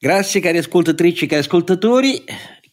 Grazie cari ascoltatrici e cari ascoltatori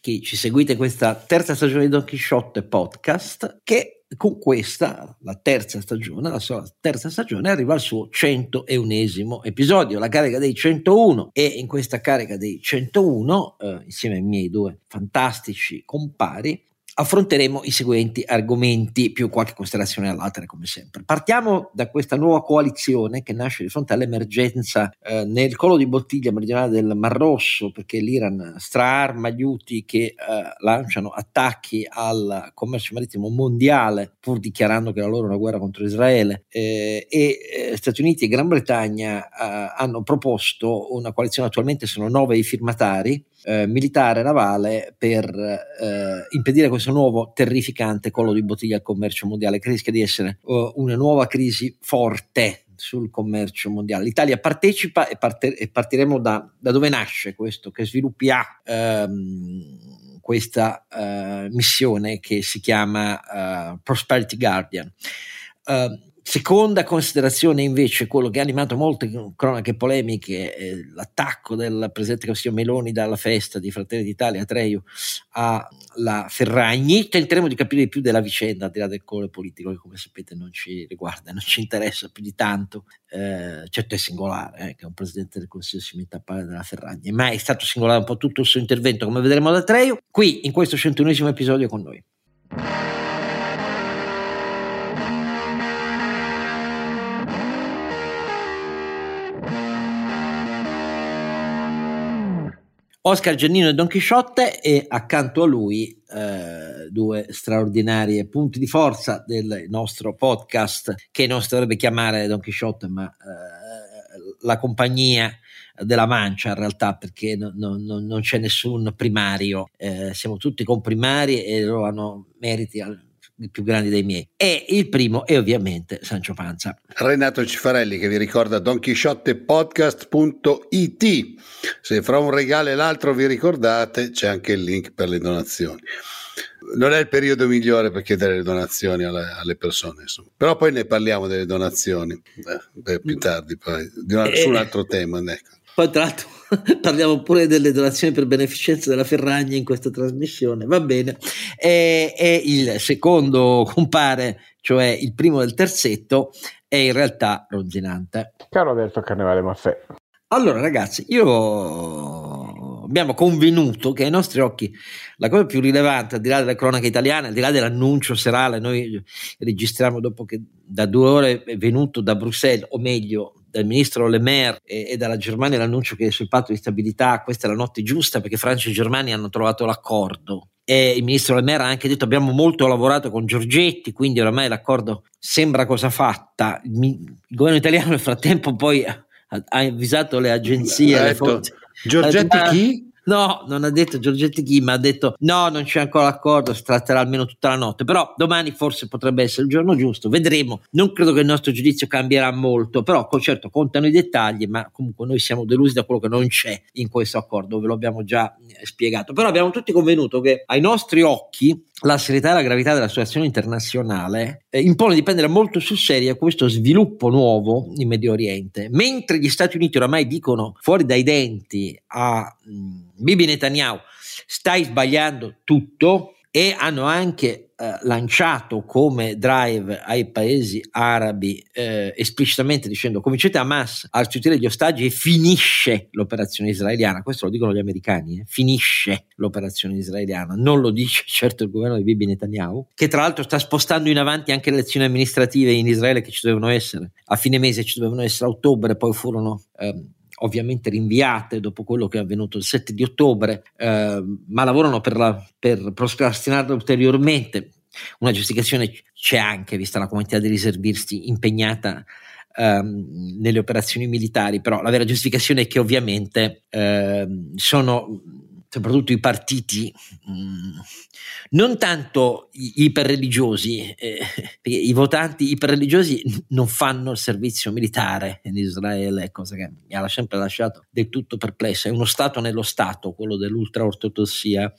che ci seguite questa terza stagione di Don Quixote podcast che con questa, la terza stagione, la sua terza stagione arriva al suo 101esimo episodio, la carica dei 101 e in questa carica dei 101 eh, insieme ai miei due fantastici compari affronteremo i seguenti argomenti, più qualche considerazione all'altra, come sempre. Partiamo da questa nuova coalizione che nasce di fronte all'emergenza eh, nel collo di bottiglia meridionale del Mar Rosso, perché l'Iran straarma gli Houthi che eh, lanciano attacchi al commercio marittimo mondiale, pur dichiarando che la loro è una guerra contro Israele, eh, e eh, Stati Uniti e Gran Bretagna eh, hanno proposto una coalizione, attualmente sono nove i firmatari, eh, militare navale per impedire questo nuovo terrificante collo di bottiglia al commercio mondiale che rischia di essere uh, una nuova crisi forte sul commercio mondiale. L'Italia partecipa e, parte, e partiremo da, da, dove nasce questo, che sviluppi ha ehm, questa uh, missione che si chiama uh, Prosperity Guardian. Uh, Seconda considerazione invece, quello che ha animato molte cronache polemiche, è l'attacco del Presidente Consiglio Meloni dalla festa di Fratelli d'Italia a Treio alla Ferragni. Tenteremo di capire più della vicenda, al di là del colore politico, che come sapete non ci riguarda, non ci interessa più di tanto. Eh, certo è singolare eh, che un Presidente del Consiglio si metta a parlare della Ferragni, ma è stato singolare un po' tutto il suo intervento, come vedremo da Treio, qui in questo 101 episodio con noi. Oscar Giannino e Don Chisciotte e accanto a lui eh, due straordinarie punti di forza del nostro podcast che non si dovrebbe chiamare Don Chisciotte ma eh, la compagnia della mancia in realtà perché no, no, no, non c'è nessun primario, eh, siamo tutti comprimari e loro hanno meriti al, più grandi dei miei. E il primo è ovviamente Sancio Panza. Renato Cifarelli che vi ricorda donchisciottepodcast.it. Se fra un regalo e l'altro vi ricordate, c'è anche il link per le donazioni. Non è il periodo migliore per chiedere le donazioni alle, alle persone, insomma. però poi ne parliamo delle donazioni beh, più tardi, poi, una, su un altro tema. Ecco. Poi tra l'altro parliamo pure delle donazioni per beneficenza della Ferragni in questa trasmissione, va bene. E, e il secondo compare, cioè il primo del terzetto, è in realtà Ronzinante. Caro Alberto Carnevale Maffè. Allora ragazzi, io abbiamo convenuto che ai nostri occhi la cosa più rilevante, al di là delle cronache italiane, al di là dell'annuncio serale, noi registriamo dopo che da due ore è venuto da Bruxelles, o meglio dal ministro Le Maire e, e, dalla Germania l'annuncio che sul patto di stabilità questa è la notte giusta perché Francia e Germania hanno trovato l'accordo. E il ministro Le Maire ha anche detto abbiamo molto lavorato con Giorgetti quindi oramai l'accordo sembra cosa fatta. Il, governo italiano nel frattempo poi ha, avvisato le agenzie le Giorgetti chi? No, non ha detto Giorgetti chi, ma ha detto no, non c'è ancora accordo, si tratterà almeno tutta la notte, però domani forse potrebbe essere il giorno giusto, vedremo. Non credo che il nostro giudizio cambierà molto, però certo contano i dettagli, ma comunque noi siamo delusi da quello che non c'è in questo accordo, ve lo abbiamo già spiegato. Però abbiamo tutti convenuto che ai nostri occhi la serietà e la gravità della situazione internazionale eh, impone di prendere molto sul serio questo sviluppo nuovo in Medio Oriente. Mentre gli Stati Uniti oramai dicono fuori dai denti a mh, Bibi Netanyahu stai sbagliando tutto e hanno anche eh, lanciato come drive ai paesi arabi eh, esplicitamente dicendo cominciate Hamas a restituire gli ostaggi e finisce l'operazione israeliana, questo lo dicono gli americani, eh? finisce l'operazione israeliana, non lo dice certo il governo di Bibi Netanyahu, che tra l'altro sta spostando in avanti anche le elezioni amministrative in Israele che ci dovevano essere a fine mese, ci dovevano essere a ottobre, poi furono... Ehm, ovviamente rinviate dopo quello che è avvenuto il 7 di ottobre, eh, ma lavorano per, la, per procrastinarle ulteriormente. Una giustificazione c'è anche, vista la quantità di riservisti impegnata ehm, nelle operazioni militari, però la vera giustificazione è che ovviamente ehm, sono soprattutto i partiti mh, mm, non tanto iperreligiosi, eh, perché i votanti iperreligiosi non fanno il servizio militare in Israele, cosa che mi ha sempre lasciato del tutto perplesso. È uno Stato nello Stato, quello dell'ultraortodossia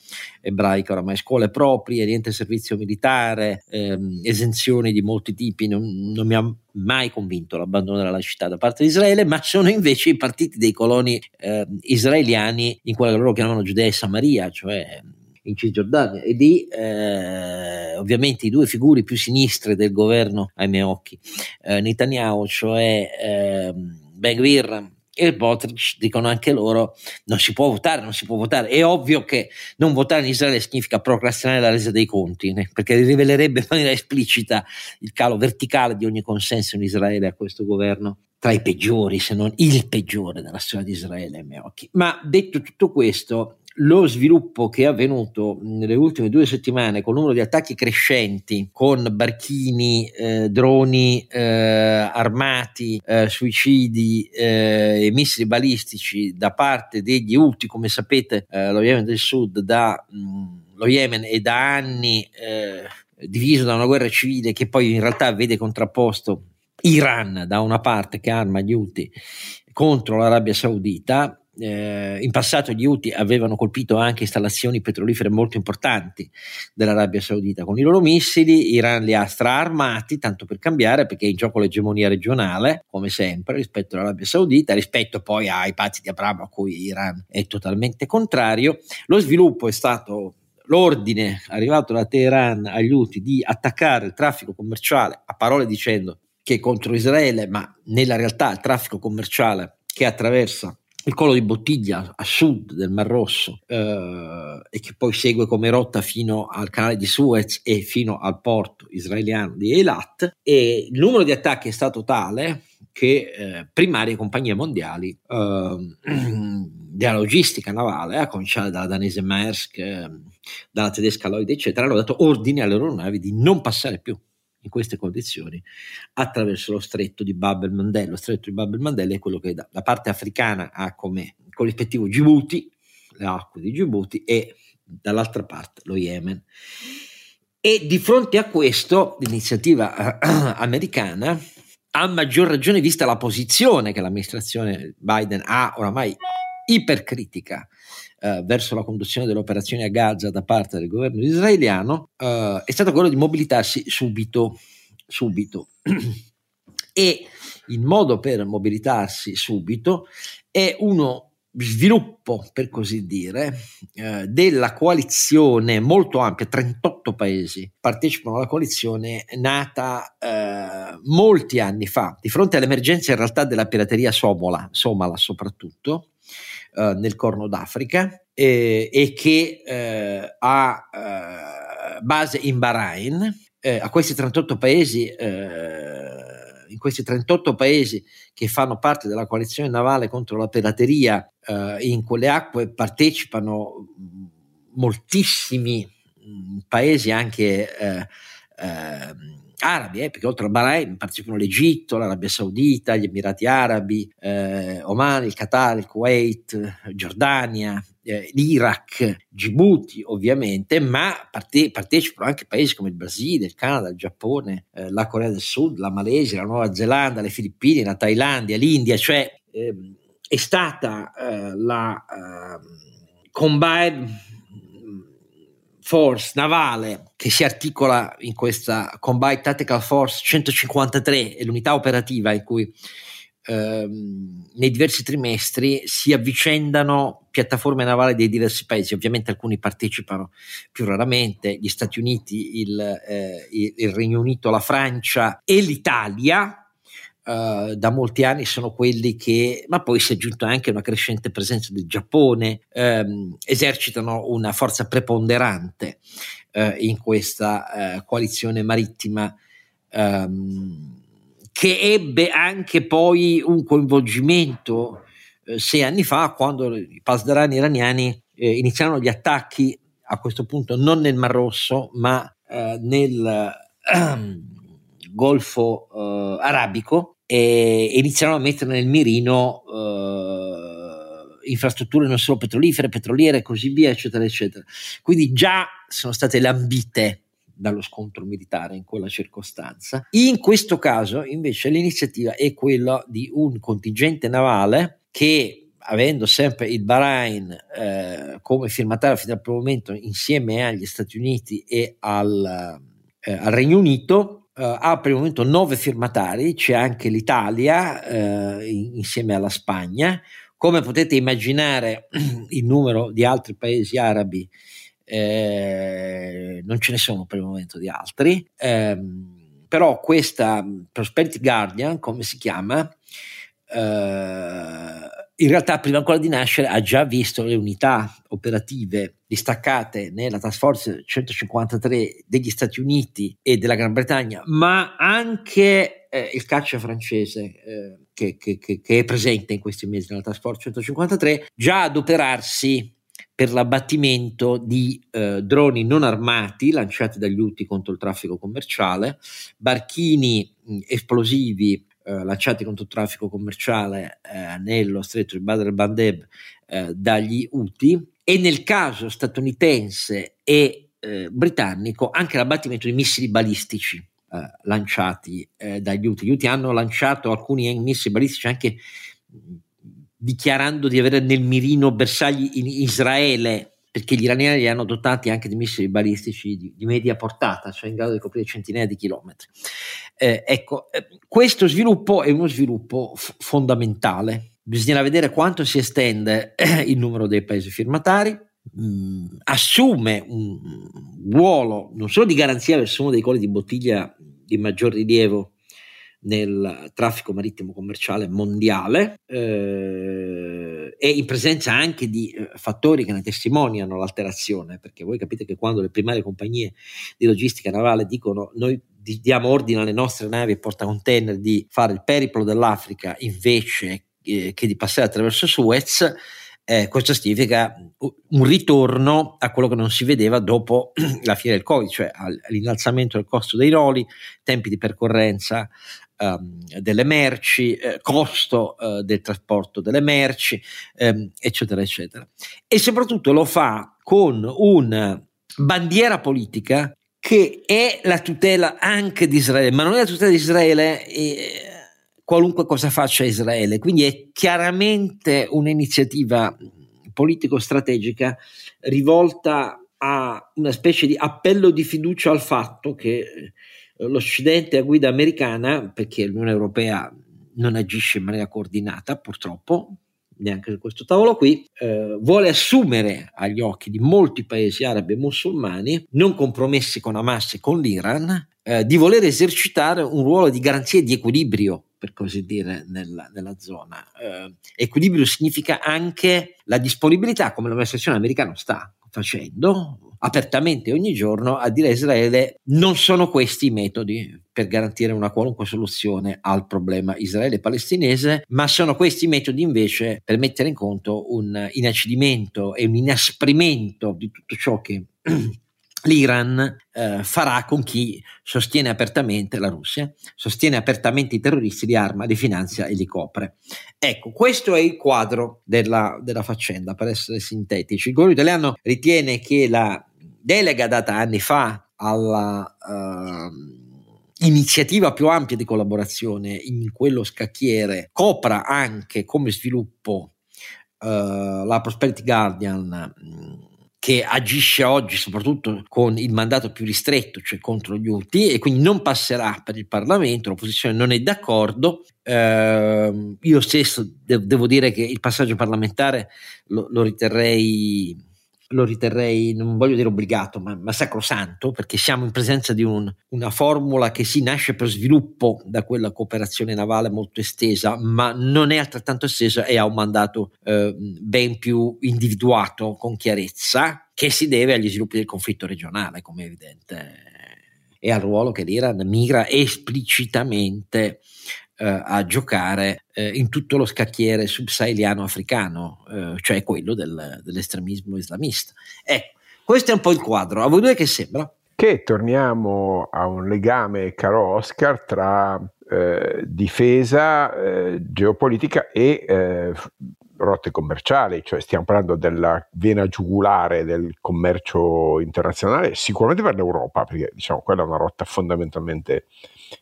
ebraica, oramai scuole proprie, niente servizio militare, ehm, esenzioni di molti tipi, non, non mi ha mai convinto all'abbandono della città da parte di Israele, ma sono invece i partiti dei coloni eh, israeliani in quella che loro chiamano Giudea e Samaria, cioè in Cisgiordania. E di eh, ovviamente i due figure più sinistre del governo ai miei occhi, eh, Netanyahu, cioè eh, Ben Gvir e Botrich dicono anche loro non si può votare, non si può votare. È ovvio che non votare in Israele significa procrastinare la resa dei conti, né? perché rivelerebbe in maniera esplicita il calo verticale di ogni consenso in Israele a questo governo tra i peggiori, se non il peggiore della storia di Israele ai miei occhi. Ma detto tutto questo, lo sviluppo che è avvenuto nelle ultime due settimane con il numero di attacchi crescenti con barchini, eh, droni eh, armati, eh, suicidi eh, e missili balistici da parte degli Houthi, come sapete eh, lo Yemen del Sud da mh, lo Yemen è da anni eh, diviso da una guerra civile che poi in realtà vede contrapposto Iran da una parte che arma gli Houthi contro l'Arabia Saudita eh, in passato gli Houthi avevano colpito anche installazioni petrolifere molto importanti dell'Arabia Saudita con i loro missili, Iran li ha straarmati, tanto per cambiare, perché è in gioco l'egemonia regionale, come sempre, rispetto all'Arabia Saudita, rispetto poi ai pazzi di Abramo a cui Iran è totalmente contrario. Lo sviluppo è stato l'ordine arrivato da Teheran agli Houthi di attaccare il traffico commerciale, a parole dicendo che è contro Israele, ma nella realtà il traffico commerciale che attraversa il collo di bottiglia a sud del Mar Rosso eh, e che poi segue come rotta fino al canale di Suez e fino al porto israeliano di Eilat e il numero di attacchi è stato tale che eh, primarie compagnie mondiali eh, della logistica navale, a cominciare dalla danese Maersk, eh, dalla tedesca Lloyd, eccetera, hanno dato ordine alle loro navi di non passare più in queste condizioni attraverso lo stretto di Bab el-Mandel. Lo stretto di Bab el-Mandel è quello che da, la parte africana ha come corrispettivo Djibouti, le acque di Djibouti, e dall'altra parte lo Yemen. E di fronte a questo, l'iniziativa eh, americana, a maggior ragione vista la posizione che l'amministrazione Biden ha oramai ipercritica eh, verso la conduzione delle operazioni a Gaza da parte del governo israeliano eh, è stato quello di mobilitarsi subito, subito. e il modo per mobilitarsi subito è uno sviluppo, per così dire, eh, della coalizione molto ampia, 38 paesi partecipano alla coalizione nata eh, molti anni fa, di fronte all'emergenza in realtà della pirateria somala, somala soprattutto, eh, nel Corno d'Africa eh, e che eh, ha eh, base in Bahrain. Eh, a questi 38 paesi, in questi 38 paesi che fanno parte della coalizione navale contro la pirateria, in quelle acque partecipano moltissimi mh, paesi anche arabi, eh, perché oltre al Bahrain partecipano l'Egitto, l'Arabia Saudita, gli Emirati Arabi, eh, Oman, il Qatar, il Kuwait, Giordania, eh, l'Iraq, Djibouti ovviamente, ma parte- partecipano anche paesi come il Brasile, il Canada, il Giappone, eh, la Corea del Sud, la Malesia, la Nuova Zelanda, le Filippine, la Thailandia, l'India, cioè ehm, è stata eh, la ehm, combined Force navale che si articola in questa Combined Tactical Force 153, è l'unità operativa in cui ehm, nei diversi trimestri si avvicendano piattaforme navali dei diversi paesi, ovviamente alcuni partecipano più raramente, gli Stati Uniti, il, eh, il Regno Unito, la Francia e l'Italia, Uh, da molti anni sono quelli che, ma poi si è aggiunta anche una crescente presenza del Giappone, um, esercitano una forza preponderante uh, in questa uh, coalizione marittima um, che ebbe anche poi un coinvolgimento sei anni fa quando i pasdarani iraniani eh, iniziarono gli attacchi a questo punto non nel Mar Rosso ma nel Golfo Arabico e iniziarono a mettere nel mirino eh, infrastrutture non solo petrolifere, petroliere e così via, eccetera, eccetera. Quindi già sono state lambite dallo scontro militare in quella circostanza. In questo caso, invece, l'iniziativa è quella di un contingente navale che avendo sempre il Bahrain eh, come firmatario fino al primo momento insieme agli Stati Uniti e al, eh, al Regno Unito, ha al primo momento nove firmatari, c'è anche l'Italia eh, insieme alla Spagna. Come potete immaginare, il numero di altri paesi arabi eh, non ce ne sono per il momento di altri, eh, però questa Prosperity Guardian, come si chiama, eh, in realtà prima ancora di nascere ha già visto le unità operative distaccate nella task force 153 degli Stati Uniti e della Gran Bretagna, ma anche eh, il caccia francese eh, che, che, che, è presente in questi mesi nella task force 153, già adoperarsi per l'abbattimento di eh, droni non armati lanciati dagli UTI contro il traffico commerciale, barchini mh, esplosivi eh, lanciati contro il traffico commerciale eh, nello stretto di Badr el-Bandeb eh, dagli UTI e nel caso statunitense e eh, britannico anche l'abbattimento di missili balistici eh, lanciati dagli UTI. Gli UTI hanno lanciato alcuni missili balistici anche dichiarando di avere nel mirino bersagli in Israele perché gli iraniani li hanno dotati anche di missili balistici di, di, media portata, cioè in grado di coprire centinaia di chilometri. Eh, ecco, eh, questo sviluppo è uno sviluppo f- fondamentale. Bisognerà vedere quanto si estende eh, il numero dei paesi firmatari, mh, mm, assume un ruolo non solo di garanzia verso uno dei colli di bottiglia di maggior rilievo nel traffico marittimo commerciale mondiale eh, e in presenza anche di eh, fattori che ne testimoniano l'alterazione, perché voi capite che quando le primarie compagnie di logistica navale dicono noi diamo ordine alle nostre navi e portacontainer di fare il periplo dell'Africa invece eh, che di passare attraverso Suez, eh, questo significa un ritorno a quello che non si vedeva dopo la fine del Covid, cioè all'innalzamento del costo dei roli, tempi di percorrenza, um, delle merci, eh, costo eh, del trasporto delle merci, ehm, eccetera, eccetera. E soprattutto lo fa con una bandiera politica che è la tutela anche di Israele, ma non è la tutela di Israele eh, qualunque cosa faccia Israele, quindi è chiaramente un'iniziativa politico-strategica rivolta a una specie di appello di fiducia al fatto che l'Occidente a guida americana, perché l'Unione Europea non agisce in maniera coordinata, purtroppo, neanche su questo tavolo qui, eh, vuole assumere agli occhi di molti paesi arabi e musulmani, non compromessi con Hamas e con l'Iran, eh, di voler esercitare un ruolo di garanzia e di equilibrio per così dire, nella, nella zona. Eh, equilibrio significa anche la disponibilità, come l'amministrazione americana sta facendo, apertamente ogni giorno a dire a Israele non sono questi i metodi per garantire una qualunque soluzione al problema israele-palestinese, ma sono questi i metodi invece per mettere in conto un inacidimento e un inasprimento di tutto ciò che l'Iran eh, farà con chi sostiene apertamente la Russia, sostiene apertamente i terroristi, li arma, li finanzia e li copre. Ecco, questo è il quadro della, della faccenda, per essere sintetici. Il governo italiano ritiene che la delega data anni fa alla uh, iniziativa più ampia di collaborazione in quello scacchiere copra anche come sviluppo uh, la Prosperity Guardian che agisce oggi soprattutto con il mandato più ristretto, cioè contro gli UTI, e quindi non passerà per il Parlamento, l'opposizione non è d'accordo. Eh, io stesso de- devo dire che il passaggio parlamentare lo, lo riterrei lo riterrei, non voglio dire obbligato, ma, ma sacrosanto, perché siamo in presenza di un, una formula che si nasce per sviluppo da quella cooperazione navale molto estesa, ma non è altrettanto estesa e ha un mandato eh, ben più individuato con chiarezza, che si deve agli sviluppi del conflitto regionale, come è evidente, e al ruolo che l'Iran migra esplicitamente a giocare eh, in tutto lo scacchiere subsaheliano africano, eh, cioè quello del, dell'estremismo islamista. Ecco, questo è un po' il quadro. A voi due che sembra? Che torniamo a un legame, caro Oscar, tra eh, difesa, eh, geopolitica e eh, rotte commerciali, cioè stiamo parlando della vena giugulare del commercio internazionale, sicuramente per l'Europa, perché diciamo quella è una rotta fondamentalmente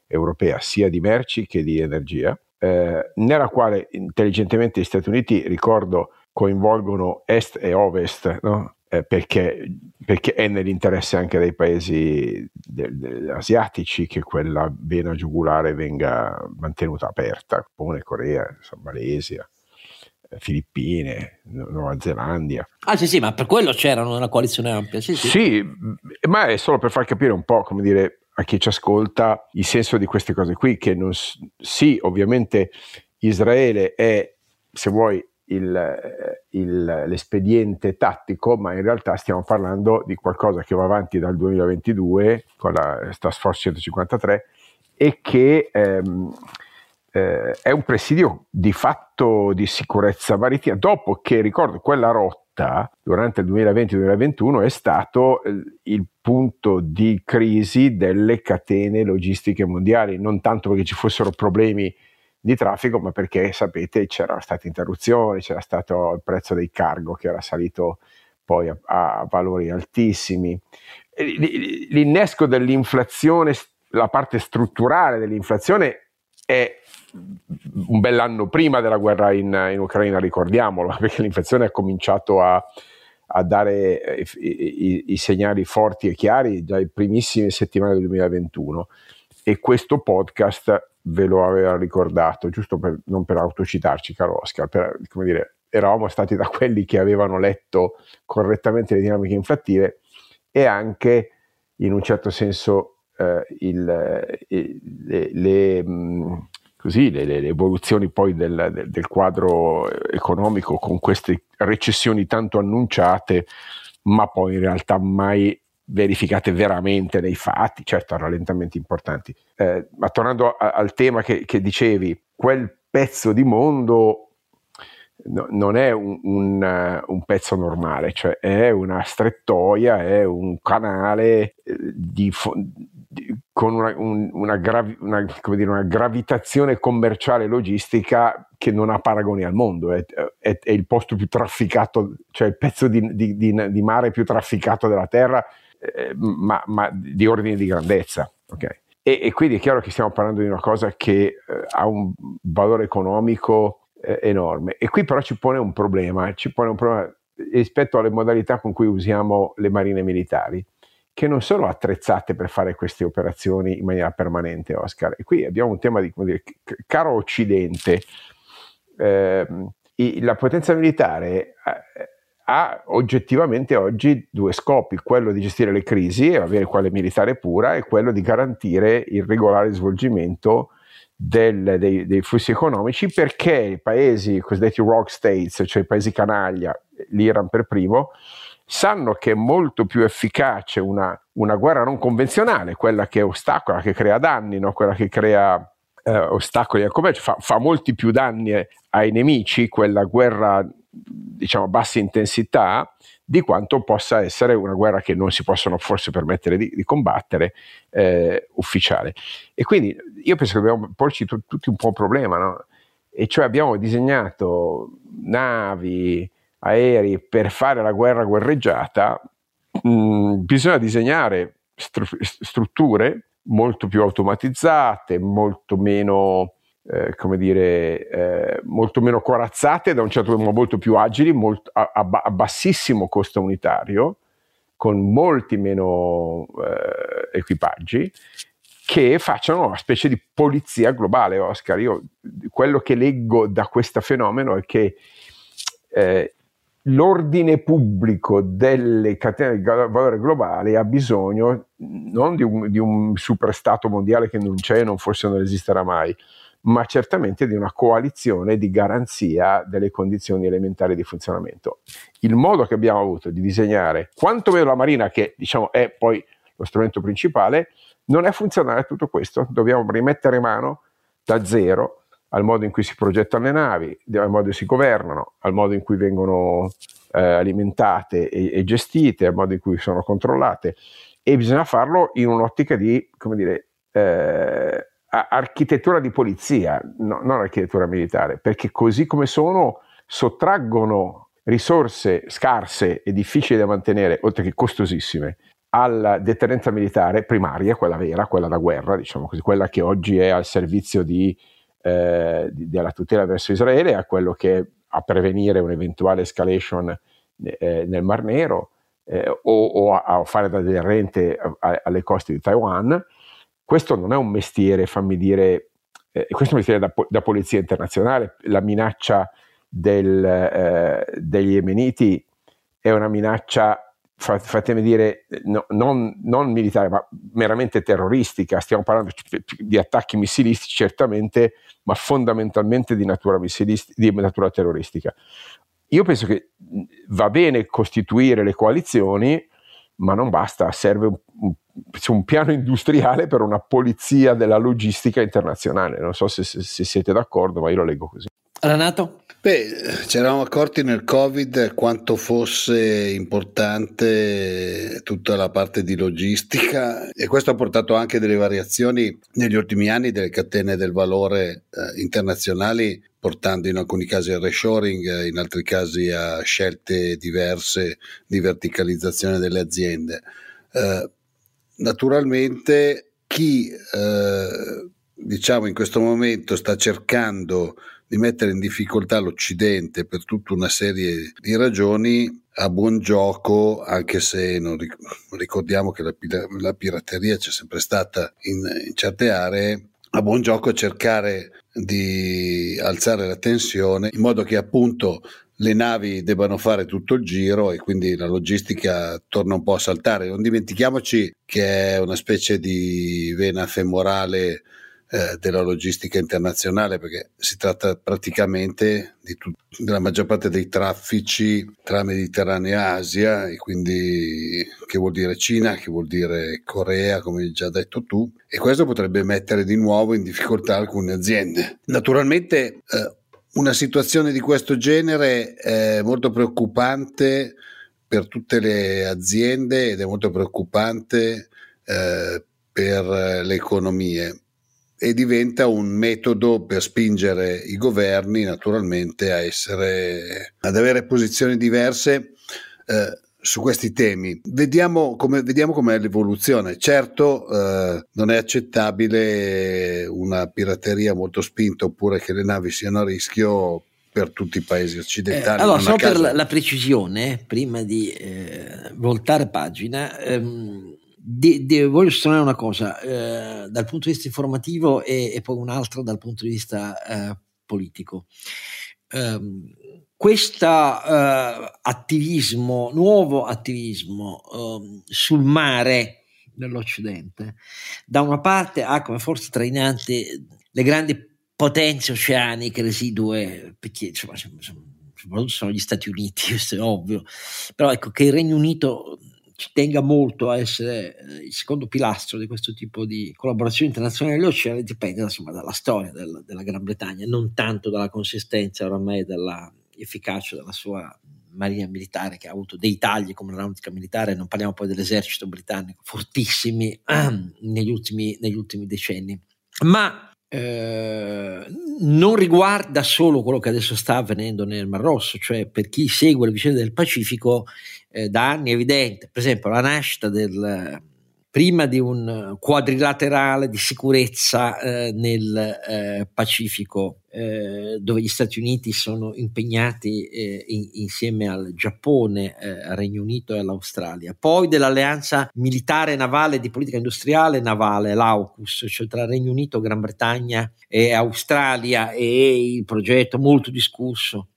europea, sia di merci che di energia, eh, nella quale intelligentemente gli Stati Uniti, ricordo, coinvolgono est e ovest, no? eh, perché perché è nell'interesse anche dei paesi de- de- asiatici che quella vena giugulare venga mantenuta aperta, Giappone, Corea, Malesia. Filippine, Nuova Zelanda. Ah sì sì, ma per quello c'erano una coalizione ampia. Sì, sì. sì, ma è solo per far capire un po', come dire, a chi ci ascolta il senso di queste cose qui, che non, sì, ovviamente Israele è, se vuoi, il, il, l'espediente tattico, ma in realtà stiamo parlando di qualcosa che va avanti dal 2022 con la Task Force 153 e che ehm, eh, è un presidio di fatto di sicurezza marittima, dopo che ricordo quella rotta durante il 2020-2021 è stato eh, il punto di crisi delle catene logistiche mondiali, non tanto perché ci fossero problemi di traffico, ma perché sapete c'era stata interruzione, c'era stato il prezzo dei cargo che era salito poi a, a valori altissimi. L'innesco dell'inflazione, la parte strutturale dell'inflazione è un bell'anno prima della guerra in, in, Ucraina, ricordiamolo, perché l'inflazione ha cominciato a, a dare eh, i, i, i, segnali forti e chiari già le primissime settimane del 2021 e questo podcast ve lo aveva ricordato, giusto per, non per autocitarci, caro Oscar, per, come dire, eravamo stati da quelli che avevano letto correttamente le dinamiche inflattive e anche in un certo senso eh, il, il, le, le, mh, così, le, le, evoluzioni poi del, del, del, quadro economico con queste recessioni tanto annunciate, ma poi in realtà mai verificate veramente nei fatti, certo rallentamenti importanti. Eh, ma tornando a, al tema che, che, dicevi, quel pezzo di mondo no, non è un, un, un, pezzo normale, cioè è una strettoia, è un canale eh, di, con una, un, una, gravi, una, dire, una, gravitazione commerciale e logistica che non ha paragoni al mondo, è, è, è il posto più trafficato, cioè il pezzo di, di mare più trafficato della Terra eh, ma, ma, di ordine di grandezza. Okay? E, e, quindi è chiaro che stiamo parlando di una cosa che eh, ha un valore economico eh, enorme. E qui però ci pone un problema, ci pone un problema rispetto alle modalità con cui usiamo le marine militari, che non sono attrezzate per fare queste operazioni in maniera permanente, Oscar. E qui abbiamo un tema di, come dire, caro Occidente, eh, la potenza militare eh, ha oggettivamente oggi due scopi, quello di gestire le crisi e avere quale militare pura e quello di garantire il regolare svolgimento del, dei, dei, flussi economici perché i paesi cosiddetti rock states, cioè i paesi canaglia, l'Iran per primo, sanno che è molto più efficace una, una guerra non convenzionale, quella che ostacola, che crea danni, no? quella che crea eh, ostacoli al commercio, fa, fa molti più danni ai nemici, quella guerra diciamo bassa intensità di quanto possa essere una guerra che non si possono forse permettere di, di combattere eh, ufficiale. E quindi io penso che dobbiamo porci t- tutti un po' un problema, no? e cioè abbiamo disegnato navi, aerei per fare la guerra guerreggiata, mh, mm, bisogna disegnare stru- strutture molto più automatizzate, molto meno eh, come dire, eh, molto meno corazzate, da un certo punto molto più agili, molto, a, a, bassissimo costo unitario, con molti meno eh, equipaggi, che facciano una specie di polizia globale, Oscar. Io quello che leggo da questo fenomeno è che eh, l'ordine pubblico delle catene di valore globale ha bisogno non di un, di un superstato mondiale che non c'è e non forse non esisterà mai, ma certamente di una coalizione di garanzia delle condizioni elementari di funzionamento. Il modo che abbiamo avuto di disegnare quantomeno la Marina, che diciamo è poi lo strumento principale, non è funzionale tutto questo. Dobbiamo rimettere mano da zero al modo in cui si progettano le navi, al modo in cui si governano, al modo in cui vengono eh, alimentate e, e, gestite, al modo in cui sono controllate. E bisogna farlo in un'ottica di, come dire, eh, architettura di polizia, no, non architettura militare, perché così come sono sottraggono risorse scarse e difficili da mantenere, oltre che costosissime, alla deterrenza militare primaria, quella vera, quella da guerra, diciamo così, quella che oggi è al servizio di, eh, della tutela verso Israele, a quello che a prevenire un'eventuale escalation eh, nel Mar Nero, eh, o, o, a, a, fare da aderente alle coste di Taiwan. Questo non è un mestiere, fammi dire, eh, questo è un mestiere da, da, polizia internazionale. La minaccia del, eh, degli Yemeniti è una minaccia fatemi dire, no, non, non, militare, ma meramente terroristica. Stiamo parlando di attacchi missilistici, certamente, ma fondamentalmente di natura, di natura terroristica. Io penso che va bene costituire le coalizioni, ma non basta, serve un, un, un piano industriale per una polizia della logistica internazionale. Non so se, se, siete d'accordo, ma io lo leggo così. Renato? Beh, ci eravamo accorti nel Covid quanto fosse importante tutta la parte di logistica e questo ha portato anche delle variazioni negli ultimi anni delle catene del valore eh, internazionali, portando in alcuni casi al reshoring, in altri casi a scelte diverse di verticalizzazione delle aziende. Eh, naturalmente chi eh, diciamo in questo momento sta cercando di mettere in difficoltà l'Occidente per tutta una serie di ragioni a buon gioco, anche se non ricordiamo che la, la pirateria c'è sempre stata in, in certe aree, a buon gioco cercare di alzare la tensione in modo che appunto le navi debbano fare tutto il giro e quindi la logistica torna un po' a saltare. Non dimentichiamoci che è una specie di vena femorale eh, della logistica internazionale perché si tratta praticamente tut- della maggior parte dei traffici tra Mediterraneo e Asia e quindi che vuol dire Cina, che vuol dire Corea come hai già detto tu e questo potrebbe mettere di nuovo in difficoltà alcune aziende. Naturalmente eh, una situazione di questo genere è molto preoccupante per tutte le aziende ed è molto preoccupante eh, per le economie e diventa un metodo per spingere i governi naturalmente a essere, ad avere posizioni diverse eh, su questi temi. Vediamo come vediamo com'è l'evoluzione. Certo, eh, non è accettabile una pirateria molto spinta oppure che le navi siano a rischio per tutti i paesi occidentali. Eh, allora, solo per la, la, precisione, prima di eh, voltare pagina, ehm, De, de, voglio sottolineare una cosa eh, dal punto di vista informativo e, e poi un'altra dal punto di vista eh, politico. Um, questo uh, attivismo, nuovo attivismo um, sul mare dell'Occidente, da una parte ha come forza trainante le grandi potenze oceaniche residue, perché insomma, soprattutto sono gli Stati Uniti, questo è ovvio, però ecco che il Regno Unito ci tenga molto a essere eh, il secondo pilastro di questo tipo di collaborazione internazionale dell'oceano dipende insomma, dalla storia del, della Gran Bretagna, non tanto dalla consistenza oramai dell'efficacia della sua marina militare che ha avuto dei tagli come nautica militare, non parliamo poi dell'esercito britannico, fortissimi negli, ultimi, negli ultimi decenni. Ma eh, non riguarda solo quello che adesso sta avvenendo nel Mar Rosso, cioè per chi segue le vicende del Pacifico eh, da anni è evidente, per esempio la nascita del, prima di un quadrilaterale di sicurezza eh, nel eh, Pacifico, eh, dove gli Stati Uniti sono impegnati eh, in, insieme al Giappone, eh, al Regno Unito e all'Australia. Poi dell'alleanza militare navale di politica industriale navale, l'AUKUS, cioè tra Regno Unito, Gran Bretagna e Australia e il progetto molto discusso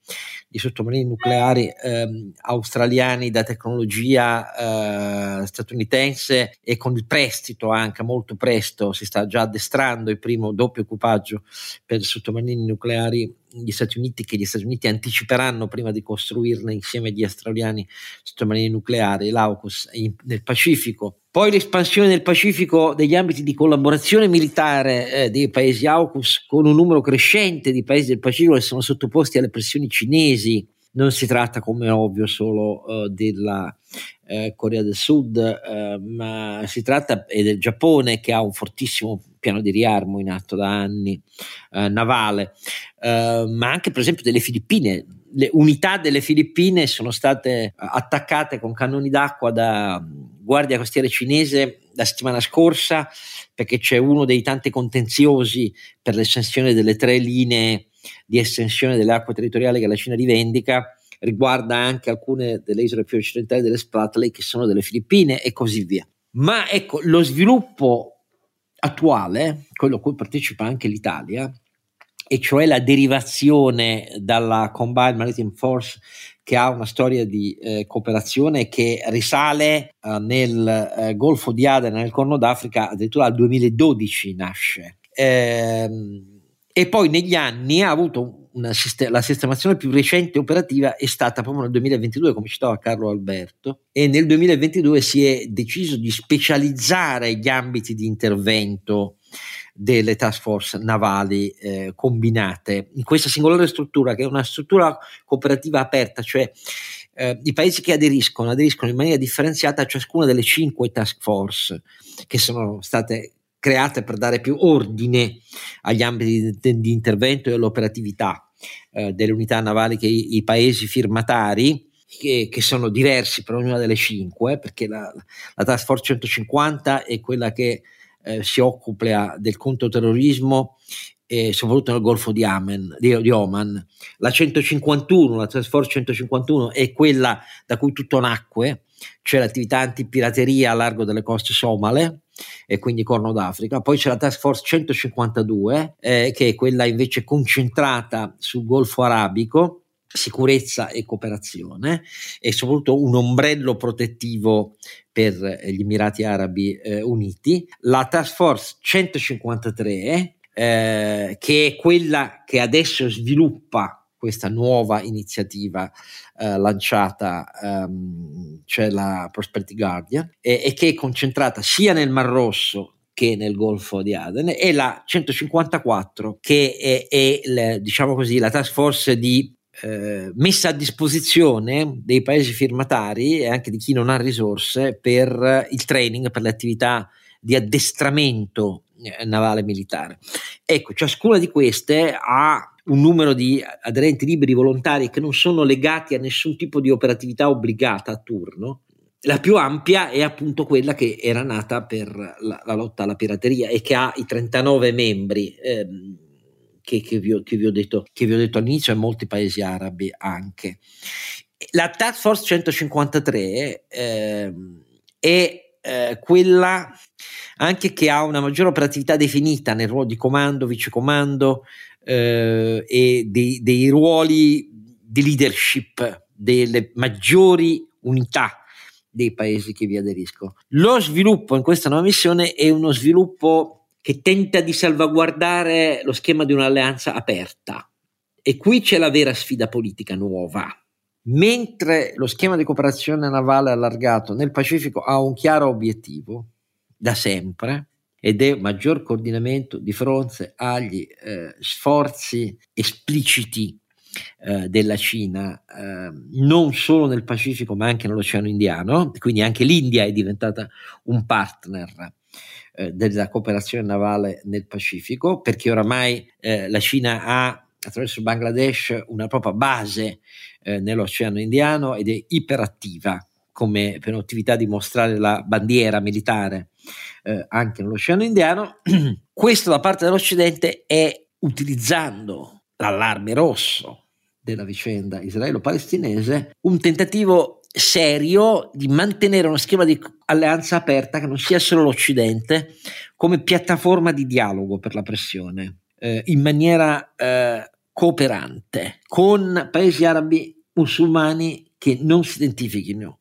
di sottomarini nucleari ehm, australiani da tecnologia eh, statunitense e con il prestito anche molto presto si sta già addestrando il primo doppio equipaggio per sottomarini nucleari gli Stati Uniti che gli Stati Uniti anticiperanno prima di costruirne insieme agli australiani sottomarini nucleari, l'AUKUS nel Pacifico. Poi l'espansione nel Pacifico degli ambiti di collaborazione militare eh, dei paesi AUKUS con un numero crescente di paesi del Pacifico che sono sottoposti alle pressioni cinesi. Non si tratta, come ovvio, solo uh, della eh, Corea del Sud, eh, ma si tratta e del Giappone che ha un fortissimo piano di riarmo in atto da anni eh, navale, eh, ma anche per esempio delle Filippine. Le unità delle Filippine sono state eh, attaccate con cannoni d'acqua da Guardia Costiera cinese la settimana scorsa perché c'è uno dei tanti contenziosi per l'estensione delle tre linee di estensione delle acque territoriali che la Cina rivendica riguarda anche alcune delle isole più occidentali delle Spratly che sono delle Filippine e così via. Ma ecco, lo sviluppo attuale, quello a cui partecipa anche l'Italia, e cioè la derivazione dalla Combined Maritime Force che ha una storia di eh, cooperazione che risale eh, nel eh, Golfo di Aden, nel Corno d'Africa, addirittura al 2012 nasce. Ehm, e poi negli anni ha avuto una, la sistemazione più recente operativa è stata proprio nel 2022, come citava Carlo Alberto, e nel 2022 si è deciso di specializzare gli ambiti di intervento delle task force navali eh, combinate in questa singolare struttura che è una struttura cooperativa aperta, cioè eh, i paesi che aderiscono aderiscono in maniera differenziata a ciascuna delle cinque task force che sono state create per dare più ordine agli ambiti di, di intervento e all'operatività eh, delle unità navali che i, i paesi firmatari che, che, sono diversi per ognuna delle cinque, perché la, la Task Force 150 è quella che eh, si occupa del controterrorismo e soprattutto nel Golfo di, Amen, di, di, Oman. La 151, la Task Force 151 è quella da cui tutto nacque, cioè l'attività antipirateria a largo delle coste somale, e quindi Corno d'Africa. Poi c'è la Task Force 152, eh, che è quella invece concentrata sul Golfo Arabico, sicurezza e cooperazione e soprattutto un ombrello protettivo per gli Emirati Arabi eh, Uniti. La Task Force 153, eh, che è quella che adesso sviluppa questa nuova iniziativa eh, lanciata, um, cioè la Prosperity Guardian, e, e, che è concentrata sia nel Mar Rosso che nel Golfo di Aden, e la 154 che è, è le, diciamo così, la task force di eh, messa a disposizione dei paesi firmatari e anche di chi non ha risorse per il training, per le attività di addestramento eh, navale militare. Ecco, ciascuna di queste ha un numero di aderenti liberi volontari che non sono legati a nessun tipo di operatività obbligata a turno. La più ampia è appunto quella che era nata per la, la lotta alla pirateria e che ha i 39 membri ehm, che, che, vi ho, che, vi ho detto, che, vi ho, detto, all'inizio e molti paesi arabi anche. La Task Force 153 ehm, è eh, quella anche che ha una maggiore operatività definita nel ruolo di comando, vicecomando, eh, e dei, dei ruoli di leadership delle maggiori unità dei paesi che vi aderiscono. Lo sviluppo in questa nuova missione è uno sviluppo che tenta di salvaguardare lo schema di un'alleanza aperta e qui c'è la vera sfida politica nuova. Mentre lo schema di cooperazione navale allargato nel Pacifico ha un chiaro obiettivo da sempre, ed è maggior coordinamento di fronte agli eh, sforzi espliciti eh, della Cina, eh, non solo nel Pacifico ma anche nell'Oceano Indiano, quindi anche l'India è diventata un partner eh, della cooperazione navale nel Pacifico, perché oramai eh, la Cina ha attraverso Bangladesh una propria base eh, nell'Oceano Indiano ed è iperattiva come per un'attività di mostrare la bandiera militare eh, anche nell'Oceano Indiano. Questo da parte dell'Occidente è utilizzando l'allarme rosso della vicenda israelo-palestinese un tentativo serio di mantenere uno schema di alleanza aperta che non sia solo l'Occidente come piattaforma di dialogo per la pressione eh, in maniera eh, cooperante con paesi arabi musulmani che non si identifichino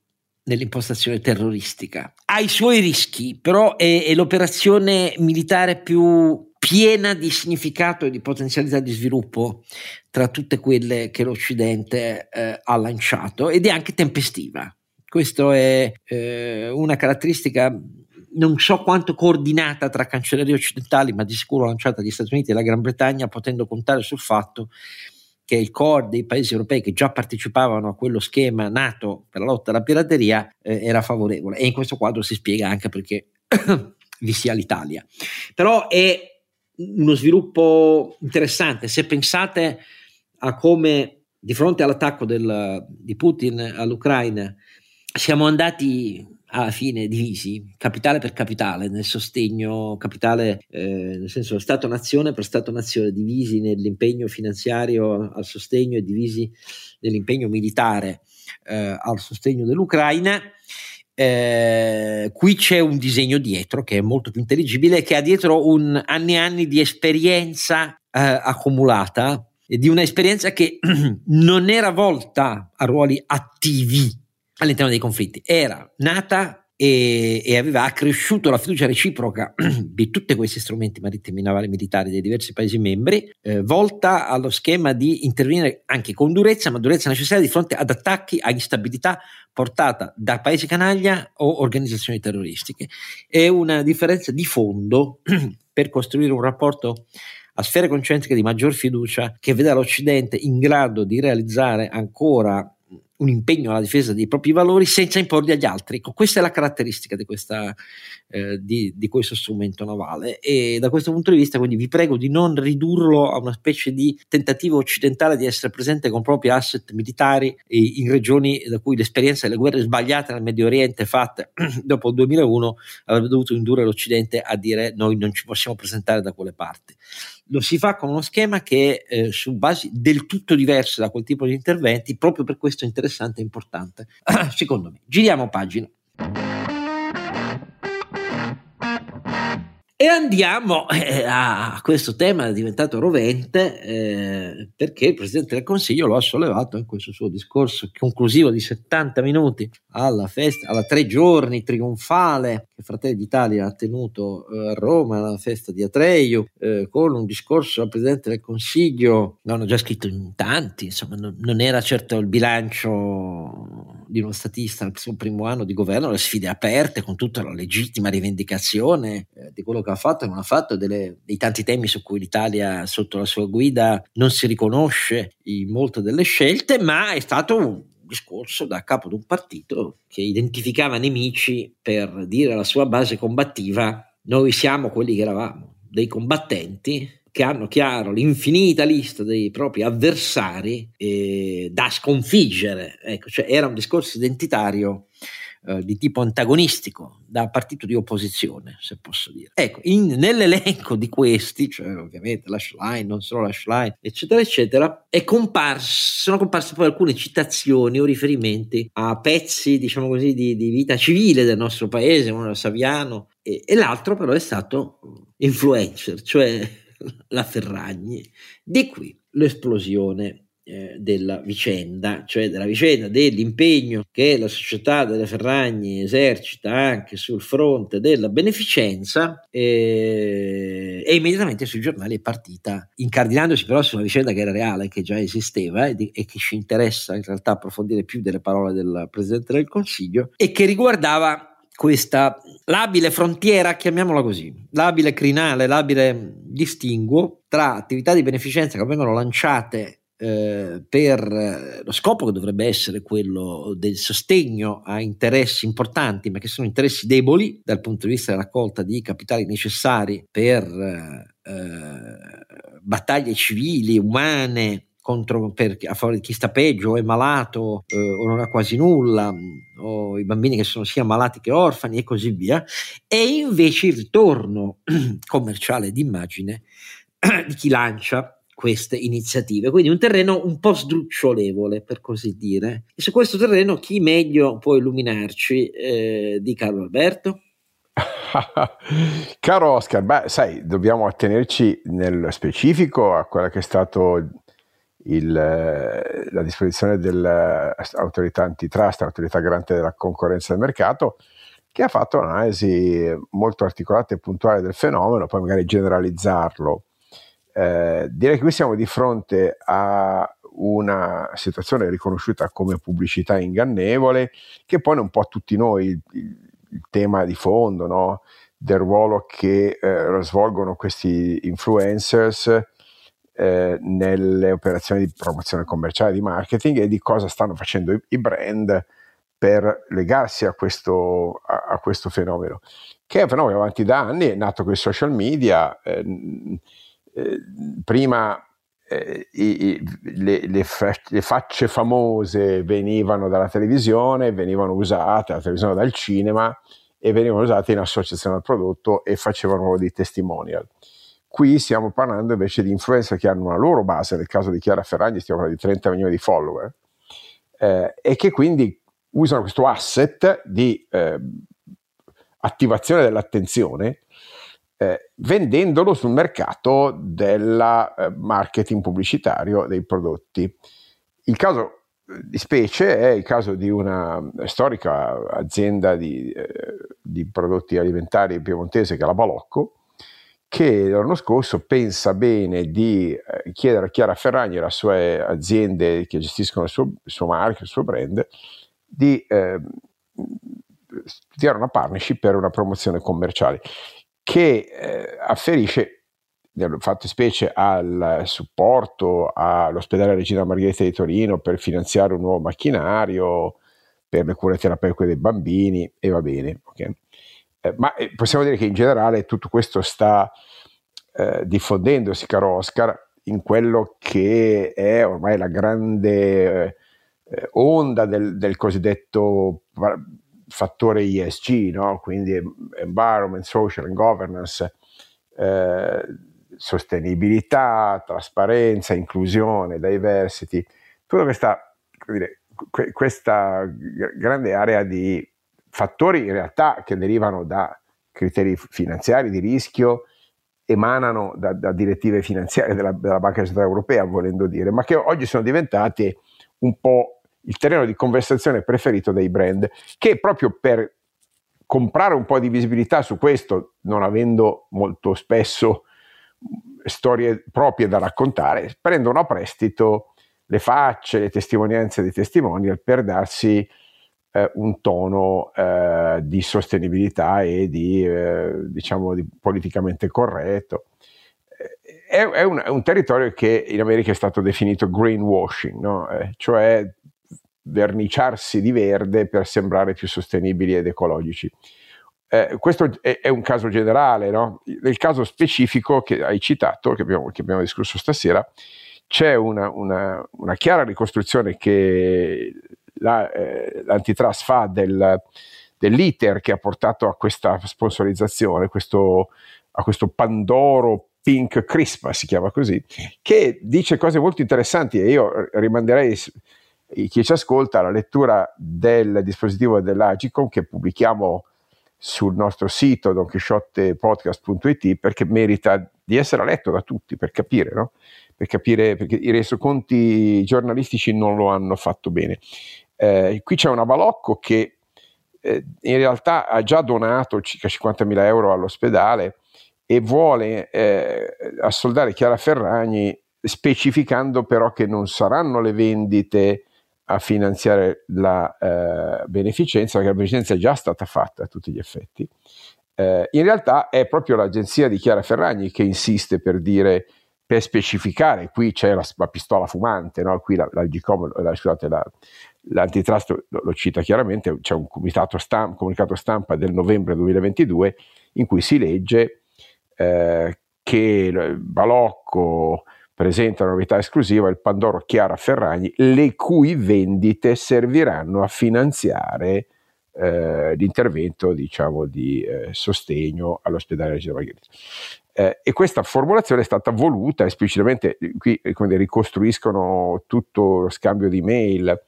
nell'impostazione terroristica. Ha i suoi rischi, però è, è l'operazione militare più piena di significato e di potenzialità di sviluppo tra tutte quelle che l'Occidente eh, ha lanciato ed è anche tempestiva. Questa è eh, una caratteristica non so quanto coordinata tra cancellerie occidentali, ma di sicuro lanciata dagli Stati Uniti e la Gran Bretagna, potendo contare sul fatto che il core dei paesi europei che già partecipavano a quello schema nato per la lotta alla pirateria eh, era favorevole e in questo quadro si spiega anche perché vi sia l'Italia. Però è uno sviluppo interessante se pensate a come di fronte all'attacco del, di Putin all'Ucraina siamo andati alla fine divisi, capitale per capitale, nel sostegno capitale, eh, nel senso Stato-nazione per Stato-nazione, divisi nell'impegno finanziario al sostegno e divisi nell'impegno militare eh, al sostegno dell'Ucraina. Eh, qui c'è un disegno dietro che è molto più intelligibile, che ha dietro un anni e anni di esperienza eh, accumulata e di un'esperienza che non era volta a ruoli attivi all'interno dei conflitti. Era nata e, e, aveva accresciuto la fiducia reciproca di tutti questi strumenti marittimi navali militari dei diversi Paesi membri, eh, volta allo schema di intervenire anche con durezza, ma durezza necessaria di fronte ad attacchi, a instabilità portata da paesi canaglia o organizzazioni terroristiche. È una differenza di fondo per costruire un rapporto a sfere concentriche di maggior fiducia che veda l'Occidente in grado di realizzare ancora un impegno alla difesa dei propri valori senza imporli agli altri. Ecco, questa è la caratteristica di, questa, eh, di, di, questo strumento navale e da questo punto di vista quindi vi prego di non ridurlo a una specie di tentativo occidentale di essere presente con propri asset militari in regioni da cui l'esperienza delle guerre sbagliate nel Medio Oriente fatte dopo il 2001 avrebbe dovuto indurre l'Occidente a dire noi non ci possiamo presentare da quelle parti lo si fa con uno schema che è eh, su basi del tutto diverse da quel tipo di interventi, proprio per questo è interessante e importante, secondo me. Giriamo pagina. E andiamo eh, a questo tema diventato rovente eh, perché il Presidente del Consiglio lo ha sollevato in questo suo discorso conclusivo di 70 minuti alla festa, alla tre giorni trionfale che Fratelli d'Italia ha tenuto eh, a Roma alla festa di Atreio eh, con un discorso al Presidente del Consiglio, l'hanno già scritto in tanti, insomma non, non era certo il bilancio di uno statista al suo primo anno di governo, le sfide aperte con tutta la legittima rivendicazione eh, di quello che ha fatto e non ha fatto, delle, dei tanti temi su cui l'Italia sotto la sua guida non si riconosce in molte delle scelte, ma è stato un discorso da capo di un partito che identificava nemici per dire alla sua base combattiva. Noi siamo quelli che eravamo, dei combattenti che hanno chiaro l'infinita lista dei propri avversari eh, da sconfiggere. Ecco, cioè era un discorso identitario eh, di tipo antagonistico da partito di opposizione, se posso dire. Ecco, in, nell'elenco di questi, cioè ovviamente la Schlein, non solo la Schlein, eccetera, eccetera, comparso, sono comparse poi alcune citazioni o riferimenti a pezzi, diciamo così, di, di vita civile del nostro paese, uno era Saviano, e, e l'altro però è stato influencer, cioè la Ferragni. Di qui l'esplosione eh, della vicenda, cioè della vicenda dell'impegno che la società delle Ferragni esercita anche sul fronte della beneficenza eh, e immediatamente sui giornali è partita, incardinandosi però su una vicenda che era reale, che già esisteva e, di, e che ci interessa in realtà approfondire più delle parole del Presidente del Consiglio e che riguardava questa labile frontiera, chiamiamola così, labile crinale, labile distinguo tra attività di beneficenza che vengono lanciate eh, per lo scopo che dovrebbe essere quello del sostegno a interessi importanti, ma che sono interessi deboli dal punto di vista della raccolta di capitali necessari per eh, battaglie civili, umane, contro, per, a favore di chi sta peggio o è malato eh, o non ha quasi nulla o i bambini che sono sia malati che orfani e così via e invece il ritorno commerciale d'immagine di chi lancia queste iniziative, quindi un terreno un po' sdrucciolevole per così dire. E su questo terreno chi meglio può illuminarci eh, di Carlo Alberto? Caro Oscar, beh, sai, dobbiamo attenerci nel specifico a quella che è stato il, eh, la disposizione dell'autorità antitrust, l'autorità garante della concorrenza del mercato, che ha fatto un'analisi molto articolata e puntuale del fenomeno, poi magari generalizzarlo. Eh, direi che qui siamo di fronte a una situazione riconosciuta come pubblicità ingannevole, che pone un po' a tutti noi il, il, il tema di fondo no? del ruolo che eh, svolgono questi influencers eh, nelle operazioni di promozione commerciale, di marketing e di cosa stanno facendo i, i brand per legarsi a questo, a, a questo, fenomeno, che è un fenomeno avanti da anni, è nato con i social media, eh, eh, prima eh, i, le, le, le, facce famose venivano dalla televisione, venivano usate, la televisione dal cinema e venivano usate in associazione al prodotto e facevano dei testimonial. Qui stiamo parlando invece di influencer che hanno una loro base, nel caso di Chiara Ferragni stiamo parlando di 30 milioni di follower, eh, e che quindi usano questo asset di eh, attivazione dell'attenzione eh, vendendolo sul mercato del eh, marketing pubblicitario dei prodotti. Il caso di specie è il caso di una storica azienda di, eh, di prodotti alimentari piemontese che è la Balocco, che l'anno scorso pensa bene di eh, chiedere a Chiara Ferragni e alle sue aziende che gestiscono il suo, il suo marchio, il suo brand, di eh, studiare una partnership per una promozione commerciale che eh, afferisce fatto specie al supporto all'ospedale Regina Margherita di Torino per finanziare un nuovo macchinario per le cure terapeutiche dei bambini e va bene. Okay? Eh, ma eh, possiamo dire che in generale tutto questo sta eh, diffondendosi, caro Oscar, in quello che è ormai la grande eh, onda del, del cosiddetto fattore ESG, no? quindi environment, social and governance, eh, sostenibilità, trasparenza, inclusione, diversity, tutta questa, dire, questa grande area di fattori in realtà che derivano da criteri finanziari di rischio, emanano da, da direttive finanziarie della, della Banca Centrale Europea, volendo dire, ma che oggi sono diventati un po' il terreno di conversazione preferito dei brand, che proprio per comprare un po' di visibilità su questo, non avendo molto spesso storie proprie da raccontare, prendono a prestito le facce, le testimonianze dei testimonial per darsi eh, un tono eh, di sostenibilità e di, eh, diciamo, di politicamente corretto. È, è, un, è, un, territorio che in America è stato definito greenwashing, no? Eh, cioè verniciarsi di verde per sembrare più sostenibili ed ecologici. Eh, questo è, è, un caso generale, no? nel caso specifico che hai citato, che abbiamo, che abbiamo discusso stasera, c'è una, una, una chiara ricostruzione che la, eh, l'antitrust fa del, dell'iter che ha portato a questa sponsorizzazione, questo, a questo Pandoro Pink Christmas, si chiama così, che dice cose molto interessanti e io rimanderei chi ci ascolta la lettura del dispositivo dell'Agicom che pubblichiamo sul nostro sito donchisciottepodcast.it perché merita di essere letto da tutti per capire, no? per capire perché i resoconti giornalistici non lo hanno fatto bene. Eh, qui c'è una Balocco che eh, in realtà ha già donato circa 50.000 euro all'ospedale e vuole eh, assoldare Chiara Ferragni specificando però che non saranno le vendite a finanziare la eh, beneficenza, perché la beneficenza è già stata fatta a tutti gli effetti. Eh, in realtà è proprio l'agenzia di Chiara Ferragni che insiste per dire, per specificare, qui c'è la, la pistola fumante, no? qui la, la, Gcom, la scusate, l'antitrust lo, cita chiaramente, c'è un stampa, comunicato stampa del novembre 2022 in cui si legge eh, che Balocco presenta una novità esclusiva, il Pandoro Chiara Ferragni, le cui vendite serviranno a finanziare eh, l'intervento diciamo, di eh, sostegno all'ospedale Regina Margherita. Eh, e questa formulazione è stata voluta esplicitamente, qui ricostruiscono tutto lo scambio di mail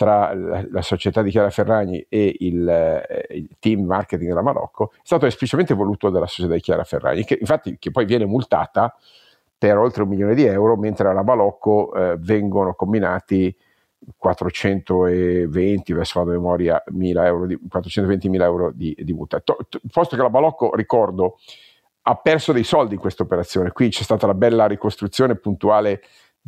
tra la, società di Chiara Ferragni e il, eh, il, team marketing della Marocco, è stato esplicitamente voluto dalla società di Chiara Ferragni, che infatti che poi viene multata per oltre un milione di euro, mentre alla Balocco eh, vengono combinati 420, verso la memoria, 1000 euro di, 420.000 euro di, di multa. To, to, posto che la Balocco, ricordo, ha perso dei soldi in questa operazione, qui c'è stata la bella ricostruzione puntuale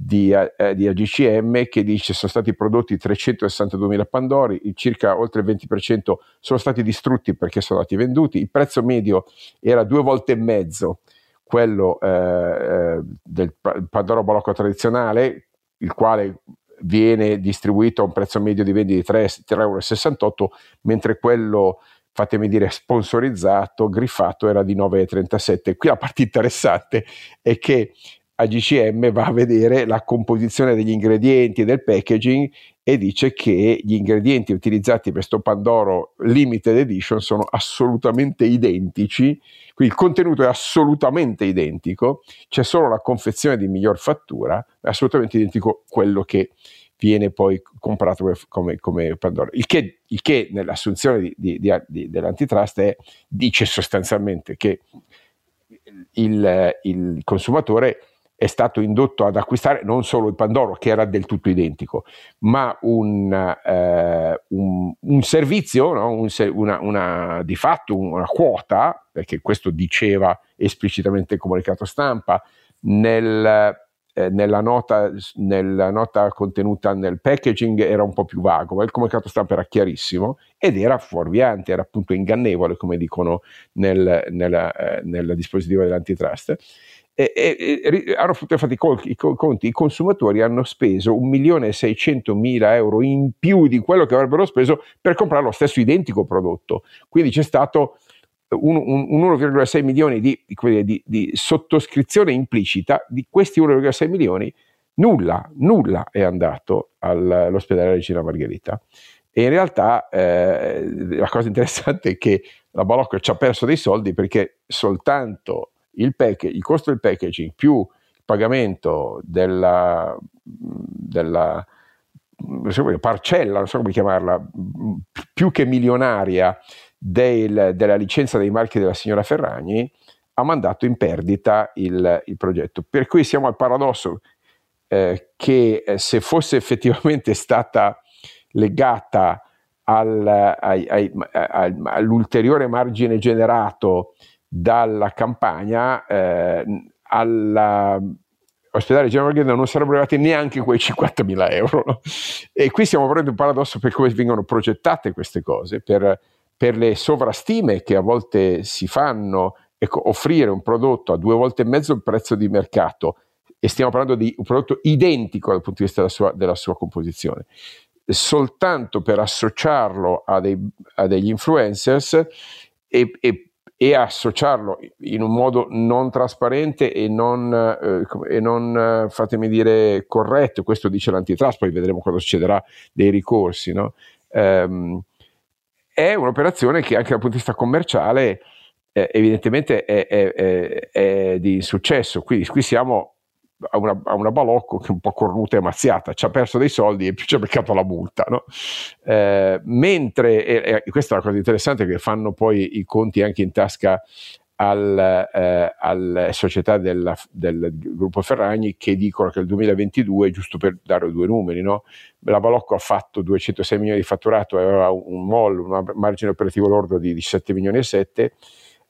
di, eh, di AGCM che dice sono stati prodotti 362.000 Pandori, circa oltre il 20% sono stati distrutti perché sono stati venduti, il prezzo medio era due volte e mezzo quello eh, eh del Pandoro Balocco tradizionale, il quale viene distribuito a un prezzo medio di vendita di 3,68 euro, mentre quello, fatemi dire, sponsorizzato, griffato, era di 9,37. Qui la parte interessante è che AGCM va a vedere la composizione degli ingredienti del packaging e dice che gli ingredienti utilizzati per sto Pandoro Limited Edition sono assolutamente identici, quindi il contenuto è assolutamente identico, c'è solo la confezione di miglior fattura, è assolutamente identico quello che viene poi comprato come, come Pandora. Il che, il che nell'assunzione di, di, di, dell'antitrust è, dice sostanzialmente che il, il consumatore è stato indotto ad acquistare non solo il Pandoro, che era del tutto identico, ma un, eh, un, un servizio, no? un, una, una, di fatto una quota, perché questo diceva esplicitamente il comunicato stampa, nel, eh, nella, nota, nella, nota, contenuta nel packaging era un po' più vago, ma il comunicato stampa era chiarissimo ed era fuorviante, era appunto ingannevole, come dicono nel, nella, eh, nel dispositivo dell'antitrust e, e, e hanno fatto i, conti, i consumatori hanno speso 1.600.000 euro in più di quello che avrebbero speso per comprare lo stesso identico prodotto. Quindi c'è stato un, un, un 1,6 milioni di, di, di, sottoscrizione implicita, di questi 1,6 milioni nulla, nulla è andato all'ospedale Regina Margherita. E in realtà eh, la cosa interessante è che la Balocco ci ha perso dei soldi perché soltanto il, pack, il costo del packaging più il pagamento della, della parcella, non so come chiamarla, più che milionaria del, della licenza dei marchi della signora Ferragni, ha mandato in perdita il, il progetto. Per cui siamo al paradosso eh, che eh, se fosse effettivamente stata legata al, ai, ai, all'ulteriore margine generato dalla campagna eh, all'ospedale General Gordon non sarebbero arrivati neanche quei 50.000 euro. No? E qui stiamo avendo un paradosso per come vengono progettate queste cose, per, per le sovrastime che a volte si fanno, ecco, offrire un prodotto a due volte e mezzo il prezzo di mercato e stiamo parlando di un prodotto identico dal punto di vista della sua, della sua composizione, soltanto per associarlo a, dei, a degli influencers e, e e associarlo in un modo non trasparente e non, eh, e non eh, fatemi dire corretto, questo dice l'antitrust, poi vedremo cosa succederà dei ricorsi, no? ehm, è un'operazione che anche dal punto di vista commerciale eh, evidentemente è, è, è, è, di successo, quindi qui siamo a una, a una, balocco che è un po' cornuta e mazziata, ci ha perso dei soldi e ci ha beccato la multa. No? Eh, mentre, e, e, questa è la cosa interessante, che fanno poi i conti anche in tasca al, eh, alle società della, del gruppo Ferragni che dicono che il 2022, giusto per dare due numeri, no? la Balocco ha fatto 206 milioni di fatturato, aveva un MOL, un margine operativo lordo di 17 milioni e 7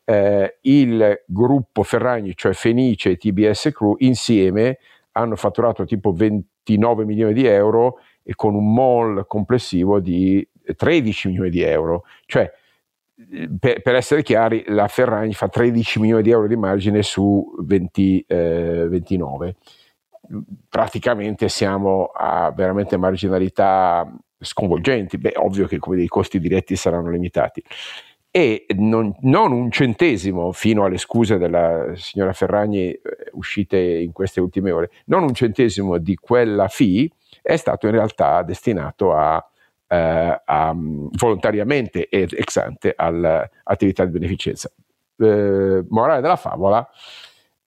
eh, il gruppo Ferragni, cioè Fenice e TBS Crew, insieme hanno fatturato tipo 29 milioni di euro e con un mall complessivo di 13 milioni di euro. Cioè, per, per, essere chiari, la Ferragni fa 13 milioni di euro di margine su 20, eh, 29. Praticamente siamo a veramente marginalità sconvolgenti. Beh, ovvio che come dei costi diretti saranno limitati e non, non, un centesimo fino alle scuse della signora Ferragni eh, uscite in queste ultime ore, non un centesimo di quella fee è stato in realtà destinato a, eh, a volontariamente ed ex ante all'attività di beneficenza. Eh, morale della favola,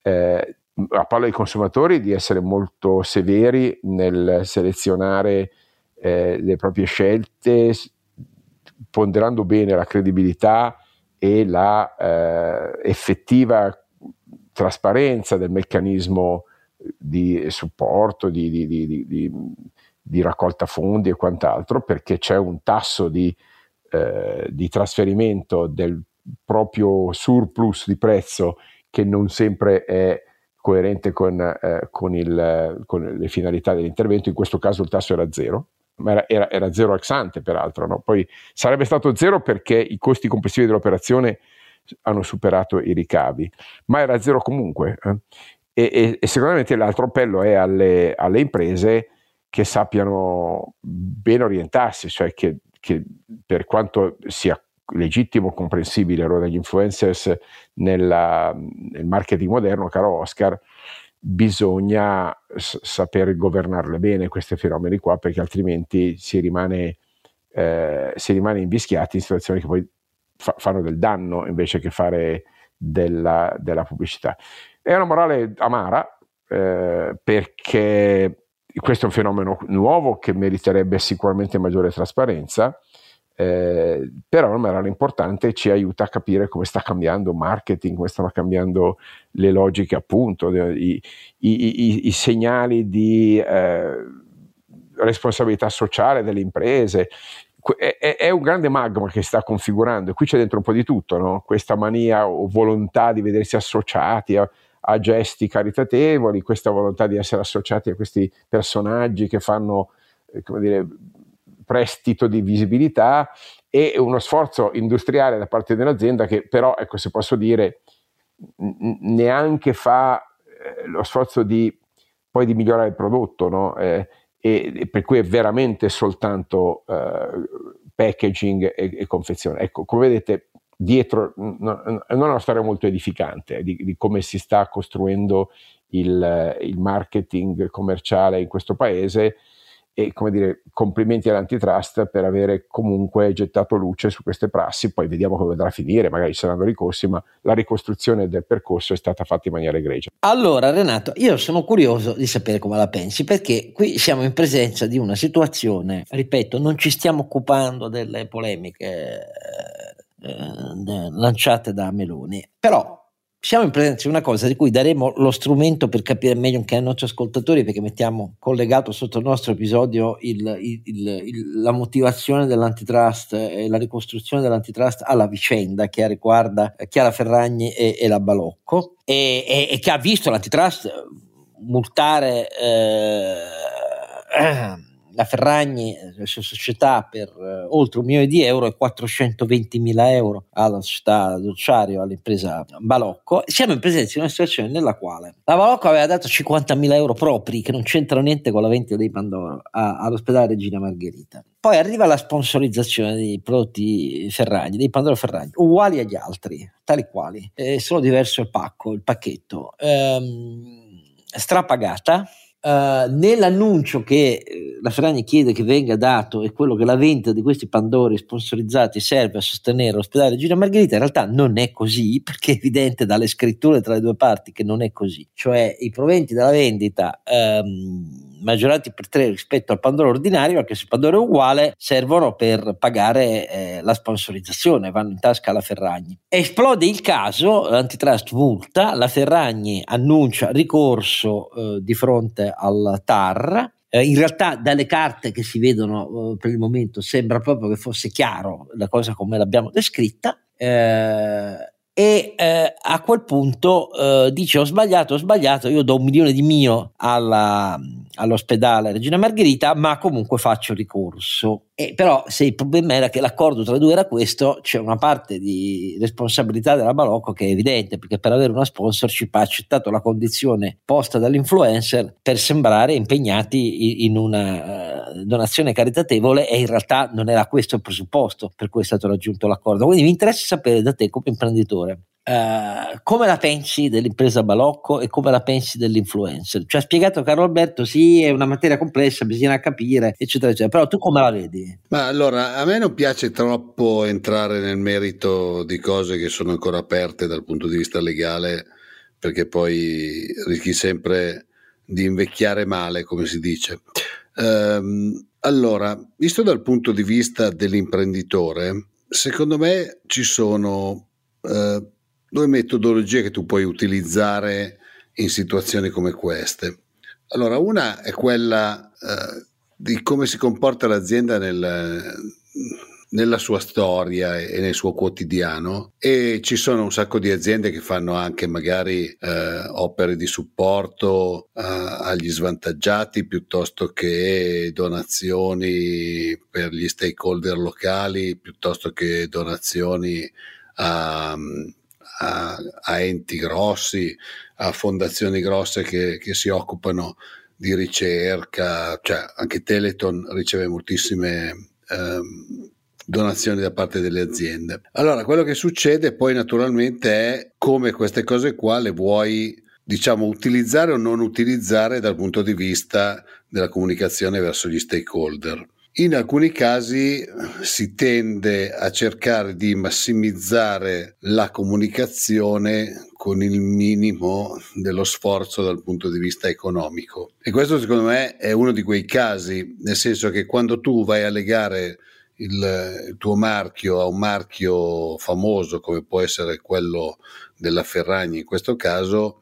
eh, appello ai consumatori di essere molto severi nel selezionare eh, le proprie scelte ponderando bene la credibilità e la eh, effettiva trasparenza del meccanismo di supporto, di, di, di, di, raccolta fondi e quant'altro, perché c'è un tasso di, eh, trasferimento del proprio surplus di prezzo che non sempre è coerente con, eh, con, il, con le finalità dell'intervento, in questo caso il tasso era zero, ma era, era, era zero ex ante peraltro, no? poi sarebbe stato zero perché i costi complessivi dell'operazione hanno superato i ricavi, ma era zero comunque. Eh? E, e, e, me l'altro appello è alle, alle, imprese che sappiano bene orientarsi, cioè che, che per quanto sia legittimo, comprensibile il ruolo degli influencers nella, nel marketing moderno, caro Oscar, bisogna s- saper governarle bene questi fenomeni qua perché altrimenti si rimane, eh, si rimane invischiati in situazioni che poi fa- fanno del danno invece che fare della, della pubblicità. È una morale amara eh, perché questo è un fenomeno nuovo che meriterebbe sicuramente maggiore trasparenza, eh, però una morale importante ci aiuta a capire come sta cambiando il marketing, come stanno cambiando le logiche appunto, i, i, i, i segnali di eh, responsabilità sociale delle imprese, è, è, un grande magma che sta configurando. Qui c'è dentro un po' di tutto, no? questa mania o volontà di vedersi associati a, a, gesti caritatevoli, questa volontà di essere associati a questi personaggi che fanno eh, come dire, prestito di visibilità e uno sforzo industriale da parte dell'azienda che però, ecco, se posso dire, neanche fa eh, lo sforzo di poi di migliorare il prodotto, no? eh, e, e per cui è veramente soltanto uh, packaging e, e, confezione. Ecco, come vedete, dietro no, non è una storia molto edificante eh, di, di, come si sta costruendo il, il marketing commerciale in questo paese e come dire complimenti all'antitrust per avere comunque gettato luce su queste prassi, poi vediamo come andrà a finire, magari ci saranno ricorsi, ma la ricostruzione del percorso è stata fatta in maniera egregia. Allora Renato, io sono curioso di sapere come la pensi, perché qui siamo in presenza di una situazione, ripeto, non ci stiamo occupando delle polemiche eh, lanciate da Meloni, però siamo in presenza di una cosa di cui daremo lo strumento per capire meglio anche ai nostri ascoltatori, perché mettiamo collegato sotto il nostro episodio il, il, il, la motivazione dell'antitrust e la ricostruzione dell'antitrust alla vicenda che riguarda Chiara Ferragni e, e la Balocco. E, e, e, che ha visto l'antitrust multare eh, la Ferragni, la sua società, per eh, oltre un milione di euro e 420 mila euro alla società Docciario, all'impresa Balocco. Siamo in presenza di una situazione nella quale la Balocco aveva dato 50 mila euro propri, che non c'entrano niente con la vendita dei Pandoro, a, all'ospedale Regina Margherita. Poi arriva la sponsorizzazione dei prodotti Ferragni, dei Pandoro Ferragni, uguali agli altri, tali quali, eh, solo diverso il pacco, il pacchetto. Ehm, strapagata Uh, nell'annuncio che uh, la Ferragni chiede che venga dato e quello che la vendita di questi Pandori sponsorizzati serve a sostenere l'ospedale Regina Margherita, in realtà non è così, perché è evidente dalle scritture tra le due parti che non è così. Cioè i proventi della vendita um, maggiorati per tre rispetto al Pandoro ordinario, anche se il Pandoro è uguale, servono per pagare eh, la sponsorizzazione, vanno in tasca alla Ferragni. Esplode il caso, l'antitrust multa, la Ferragni annuncia ricorso eh, di fronte al TAR, eh, in realtà dalle carte che si vedono eh, per il momento sembra proprio che fosse chiaro la cosa come l'abbiamo descritta. Eh, e eh, a quel punto eh, dice ho sbagliato, ho sbagliato, io do un milione di mio alla, all'ospedale Regina Margherita, ma comunque faccio ricorso. E però se il problema era che l'accordo tra i due era questo, c'è una parte di responsabilità della Balocco che è evidente, perché per avere una sponsorship ha accettato la condizione posta dall'influencer per sembrare impegnati in una uh, donazione caritatevole e in realtà non era questo il presupposto per cui è stato raggiunto l'accordo. Quindi mi interessa sapere da te come imprenditore Uh, come la pensi dell'impresa Balocco e come la pensi dell'influencer? Ci ha spiegato Carlo Alberto, sì, è una materia complessa, bisogna capire, eccetera, eccetera, però tu come la vedi? Ma allora, a me non piace troppo entrare nel merito di cose che sono ancora aperte dal punto di vista legale, perché poi rischi sempre di invecchiare male, come si dice. Um, allora, visto dal punto di vista dell'imprenditore, secondo me ci sono... Due metodologie che tu puoi utilizzare in situazioni come queste. Allora, una è quella eh, di come si comporta l'azienda nel, nella sua storia e nel suo quotidiano e ci sono un sacco di aziende che fanno anche magari eh, opere di supporto eh, agli svantaggiati piuttosto che donazioni per gli stakeholder locali piuttosto che donazioni a a, a enti grossi, a fondazioni grosse che, che, si occupano di ricerca, cioè anche Teleton riceve moltissime ehm, donazioni da parte delle aziende. Allora, quello che succede poi naturalmente è come queste cose qua le vuoi diciamo, utilizzare o non utilizzare dal punto di vista della comunicazione verso gli stakeholder. In alcuni casi si tende a cercare di massimizzare la comunicazione con il minimo dello sforzo dal punto di vista economico. E questo secondo me è uno di quei casi, nel senso che quando tu vai a legare il, tuo marchio a un marchio famoso come può essere quello della Ferragni in questo caso,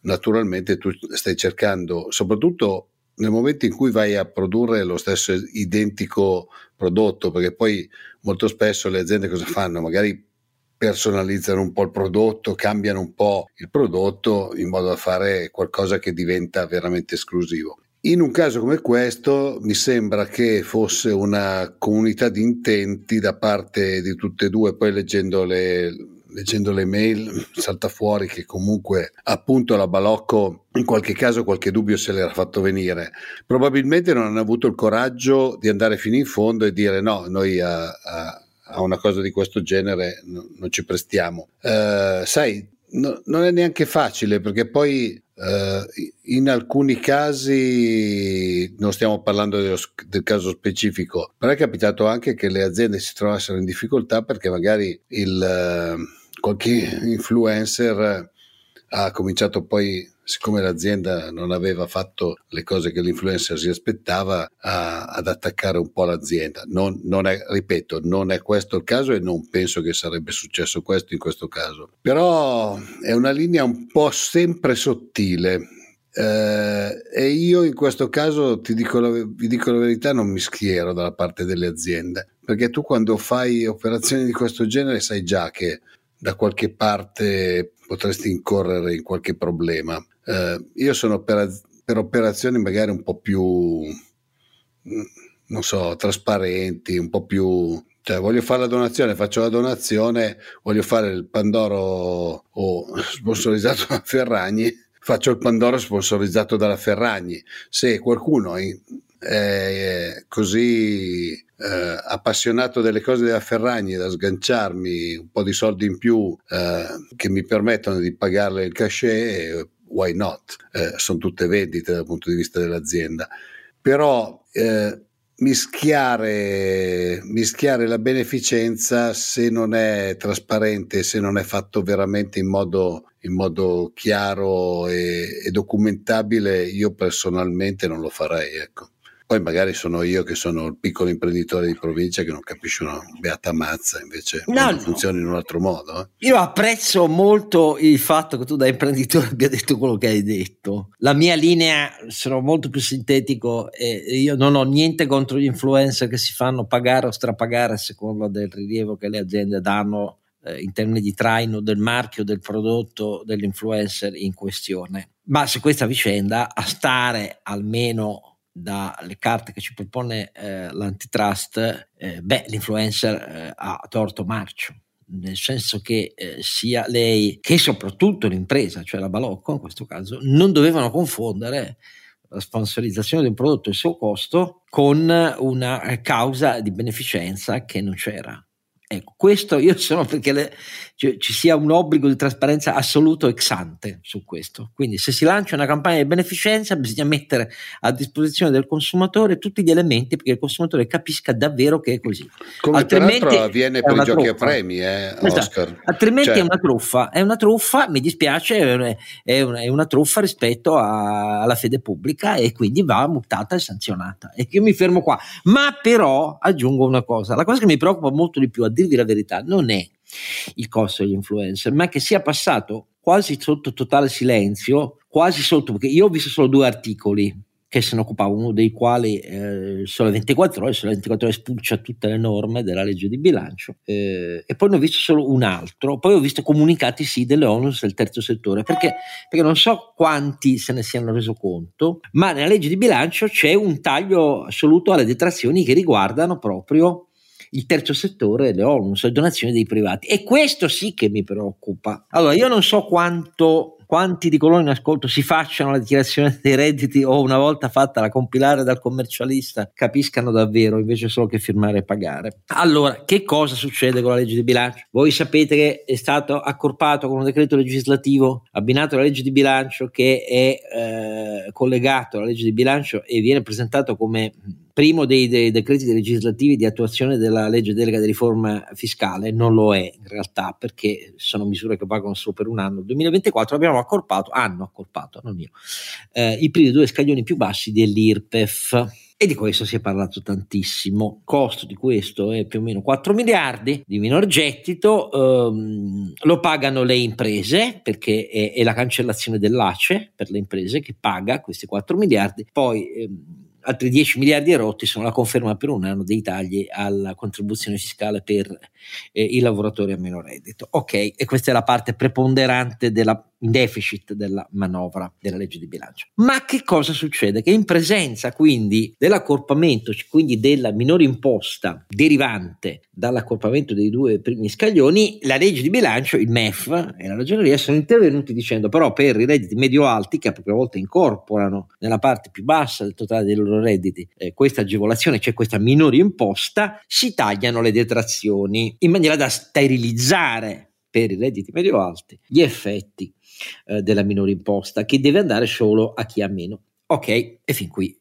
naturalmente tu stai cercando, soprattutto nel momento in cui vai a produrre lo stesso identico prodotto, perché poi molto spesso le aziende cosa fanno? Magari personalizzano un po' il prodotto, cambiano un po' il prodotto in modo da fare qualcosa che diventa veramente esclusivo. In un caso come questo mi sembra che fosse una comunità di intenti da parte di tutte e due, poi leggendo le, leggendo le mail salta fuori che comunque appunto la Balocco in qualche caso qualche dubbio se l'era fatto venire. Probabilmente non hanno avuto il coraggio di andare fino in fondo e dire no, noi a, a, a una cosa di questo genere no, non ci prestiamo. Uh, sai, no, non è neanche facile perché poi Uh, in alcuni casi non stiamo parlando dello, del caso specifico, però è capitato anche che le aziende si trovassero in difficoltà perché magari il, uh, qualche influencer ha cominciato poi, siccome l'azienda non aveva fatto le cose che l'influencer si aspettava, a, ad attaccare un po' l'azienda. Non, non è, ripeto, non è questo il caso e non penso che sarebbe successo questo in questo caso. Però è una linea un po' sempre sottile. Eh, e io in questo caso ti dico la, vi dico la verità, non mi schiero dalla parte delle aziende perché tu quando fai operazioni di questo genere sai già che da qualche parte potresti incorrere in qualche problema. Eh, io sono per, per, operazioni magari un po' più, non so, trasparenti, un po' più... Cioè, voglio fare la donazione, faccio la donazione, voglio fare il Pandoro o sponsorizzato da Ferragni, faccio il Pandoro sponsorizzato dalla Ferragni. Se qualcuno è così eh, appassionato delle cose della Ferragni da sganciarmi un po' di soldi in più eh, che mi permettono di pagarle il cachet, why not? Eh, sono tutte vendite dal punto di vista dell'azienda. Però eh, mischiare, mischiare la beneficenza se non è trasparente, se non è fatto veramente in modo, in modo chiaro e, e documentabile, io personalmente non lo farei. Ecco. Poi magari sono io che sono il piccolo imprenditore di provincia che non capisce una beata mazza, invece no, no. funziona in un altro modo. Eh. Io apprezzo molto il fatto che tu da imprenditore abbia detto quello che hai detto. La mia linea, sono molto più sintetico, e io non ho niente contro gli influencer che si fanno pagare o strapagare a seconda del rilievo che le aziende danno eh, in termini di traino del marchio, del prodotto, dell'influencer in questione. Ma se questa vicenda a stare almeno dalle carte che ci propone eh, l'antitrust, eh, beh, l'influencer eh, ha torto marcio. Nel senso che eh, sia lei che soprattutto l'impresa, cioè la Balocco in questo caso, non dovevano confondere la sponsorizzazione di un prodotto e il suo costo con una causa di beneficenza che non c'era. Ecco, questo io sono perché le, cioè, ci sia un obbligo di trasparenza assoluto ex ante su questo. Quindi se si lancia una campagna di beneficenza bisogna mettere a disposizione del consumatore tutti gli elementi perché il consumatore capisca davvero che è così. Come altrimenti avviene per i giochi a premi, eh, esatto. Altrimenti cioè. è una truffa, è una truffa, mi dispiace, è una, è una truffa rispetto a, alla fede pubblica e quindi va mutata e sanzionata. E io mi fermo qua. Ma però aggiungo una cosa, la cosa che mi preoccupa molto di più, a dirvi la verità, non è il costo degli influencer, ma che sia passato quasi sotto totale silenzio, quasi sotto, perché io ho visto solo due articoli che se ne occupava, uno dei quali eh, Sole 24 ore, Sole 24 ore spulcia tutte le norme della legge di bilancio eh, e poi ne ho visto solo un altro, poi ho visto comunicati sì delle onus del terzo settore, perché, perché non so quanti se ne siano reso conto, ma nella legge di bilancio c'è un taglio assoluto alle detrazioni che riguardano proprio il terzo settore, le ONU, le donazioni dei privati. E questo sì che mi preoccupa. Allora, io non so quanto quanti di coloro in ascolto si facciano la dichiarazione dei redditi o una volta fatta la compilare dal commercialista capiscano davvero invece solo che firmare e pagare. Allora, che cosa succede con la legge di bilancio? Voi sapete che è stato accorpato con un decreto legislativo abbinato alla legge di bilancio che è eh, collegato alla legge di bilancio e viene presentato come primo dei, dei, decreti legislativi di attuazione della legge delega di riforma fiscale, non lo è in realtà perché sono misure che pagano solo per un anno. Nel 2024 abbiamo accorpato, hanno accorpato, non io, eh, i primi due scaglioni più bassi dell'IRPEF. E di questo si è parlato tantissimo. Il costo di questo è più o meno 4 miliardi di minor gettito, ehm, lo pagano le imprese perché è, è, la cancellazione dell'ACE per le imprese che paga questi 4 miliardi. Poi ehm, altri 10 miliardi erotti sono la conferma per un anno dei tagli alla contribuzione fiscale per eh, i lavoratori a meno reddito. Ok, e questa è la parte preponderante della deficit della manovra della legge di bilancio. Ma che cosa succede? Che in presenza quindi dell'accorpamento, quindi della minore imposta derivante dall'accorpamento dei due primi scaglioni, la legge di bilancio, il MEF e la ragioneria sono intervenuti dicendo però per i redditi medio-alti che a propria volta incorporano nella parte più bassa del totale dei loro redditi eh, questa agevolazione, cioè questa minore imposta, si tagliano le detrazioni in maniera da sterilizzare per i redditi medio-alti gli effetti eh, della minore imposta che deve andare solo a chi ha meno. Ok, e fin qui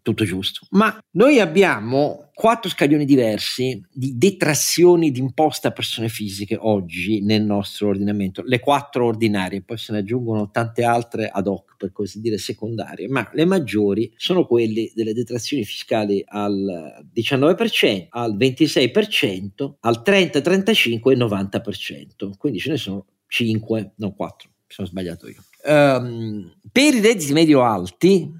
tutto giusto. Ma noi abbiamo quattro scaglioni diversi di detrazioni di imposta a persone fisiche oggi nel nostro ordinamento, le quattro ordinarie, poi se ne aggiungono tante altre ad hoc, per così dire secondarie, ma le maggiori sono quelle delle detrazioni fiscali al 19%, al 26%, al 30, 35 e 90%. Quindi ce ne sono 5, non 4, mi sono sbagliato io. Um, per i redditi medio-alti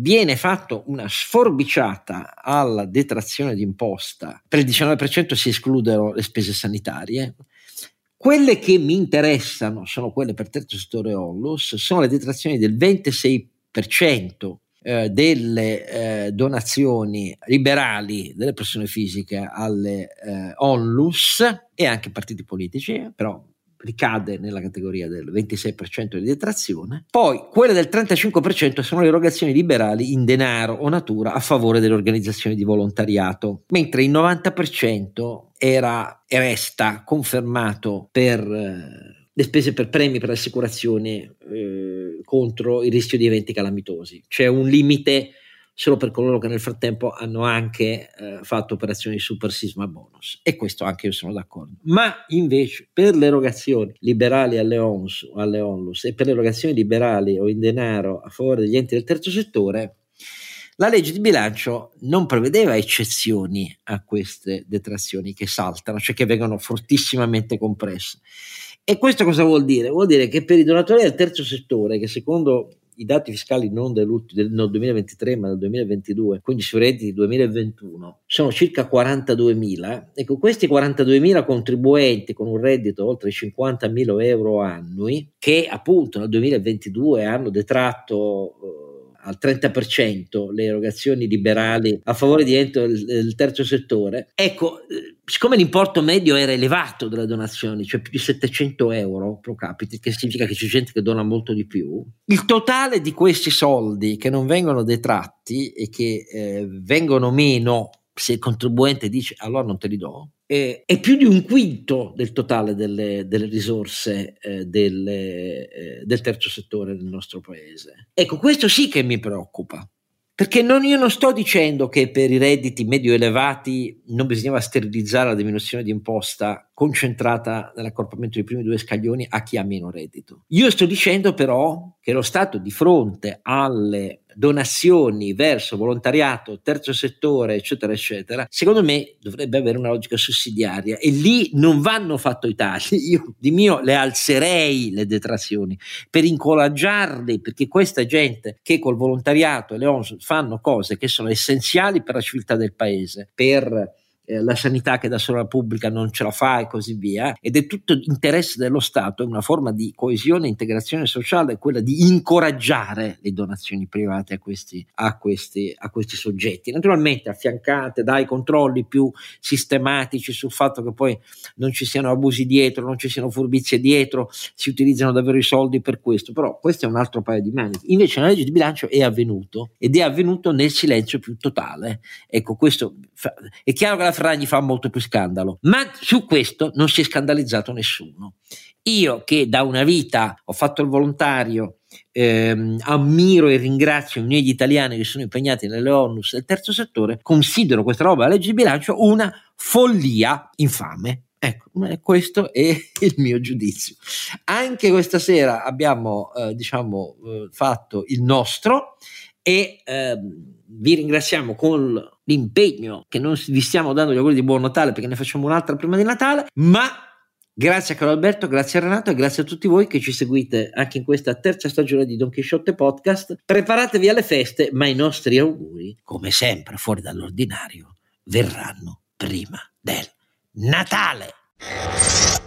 viene fatto una sforbiciata alla detrazione d'imposta, per il 19% si escludono le spese sanitarie. Quelle che mi interessano sono quelle per terzo settore Onlus, sono le detrazioni del 26% eh, delle eh, donazioni liberali delle persone fisiche alle eh, onlus e anche partiti politici, però ricade nella categoria del 26% di detrazione. Poi quelle del 35% sono le erogazioni liberali in denaro o natura a favore delle organizzazioni di volontariato, mentre il 90% era e resta confermato per eh, le spese per premi per assicurazione eh, contro il rischio di eventi calamitosi. C'è un limite solo per coloro che nel frattempo hanno anche eh, fatto operazioni di super sisma bonus e questo anche io sono d'accordo ma invece per le erogazioni liberali alle ONS o alle ONLUS e per le erogazioni liberali o in denaro a favore degli enti del terzo settore la legge di bilancio non prevedeva eccezioni a queste detrazioni che saltano, cioè che vengono fortissimamente compresse. E questo cosa vuol dire? Vuol dire che per i donatori del terzo settore, che secondo i dati fiscali non del 2023 ma del 2022, quindi sui redditi 2021, sono circa 42.000. Ecco, questi 42.000 contribuenti con un reddito oltre i 50.000 euro annui, che appunto nel 2022 hanno detratto... Eh, al 30% le erogazioni liberali a favore di ente del terzo settore. Ecco, eh, siccome l'importo medio era elevato delle donazioni, cioè più di 700 euro pro capite, che significa che c'è gente che dona molto di più, il totale di questi soldi che non vengono detratti e che eh, vengono meno se il contribuente dice allora non te li do, eh, è più di un quinto del totale delle, delle risorse eh, delle, eh, del terzo settore del nostro paese. Ecco, questo sì che mi preoccupa. Perché non, io non sto dicendo che per i redditi medio elevati non bisognava sterilizzare la diminuzione di imposta concentrata nell'accorpamento dei primi due scaglioni a chi ha meno reddito. Io sto dicendo però che lo Stato di fronte alle donazioni verso volontariato, terzo settore, eccetera, eccetera, secondo me dovrebbe avere una logica sussidiaria e lì non vanno fatto i tagli. Io di mio le alzerei le detrazioni per incoraggiarli, perché questa gente che col volontariato e le ONS fanno cose che sono essenziali per la civiltà del paese, per eh, la sanità che da sola pubblica non ce la fa e così via, ed è tutto interesse dello Stato, è una forma di coesione e integrazione sociale, quella di incoraggiare le donazioni private a questi, a questi, a questi soggetti, naturalmente affiancate dai controlli più sistematici sul fatto che poi non ci siano abusi dietro, non ci siano furbizie dietro, si utilizzano davvero i soldi per questo, però questo è un altro paio di maniche. Invece nella legge di bilancio è avvenuto ed è avvenuto nel silenzio più totale. Ecco, questo fa, è chiaro che la Ferragni fa molto più scandalo, ma su questo non si è scandalizzato nessuno. Io che da una vita ho fatto il volontario, ehm, ammiro e ringrazio i miei italiani che sono impegnati nelle ONUS del terzo settore, considero questa roba, la legge di bilancio, una follia infame. Ecco, questo è il mio giudizio. Anche questa sera abbiamo, eh, diciamo, eh, fatto il nostro e eh, vi ringraziamo con l'impegno che non vi stiamo dando gli auguri di buon Natale perché ne facciamo un'altra prima di Natale, ma grazie a Carlo Alberto, grazie a Renato e grazie a tutti voi che ci seguite anche in questa terza stagione di Don Quixote Podcast. Preparatevi alle feste, ma i nostri auguri, come sempre fuori dall'ordinario, verranno prima del Natale.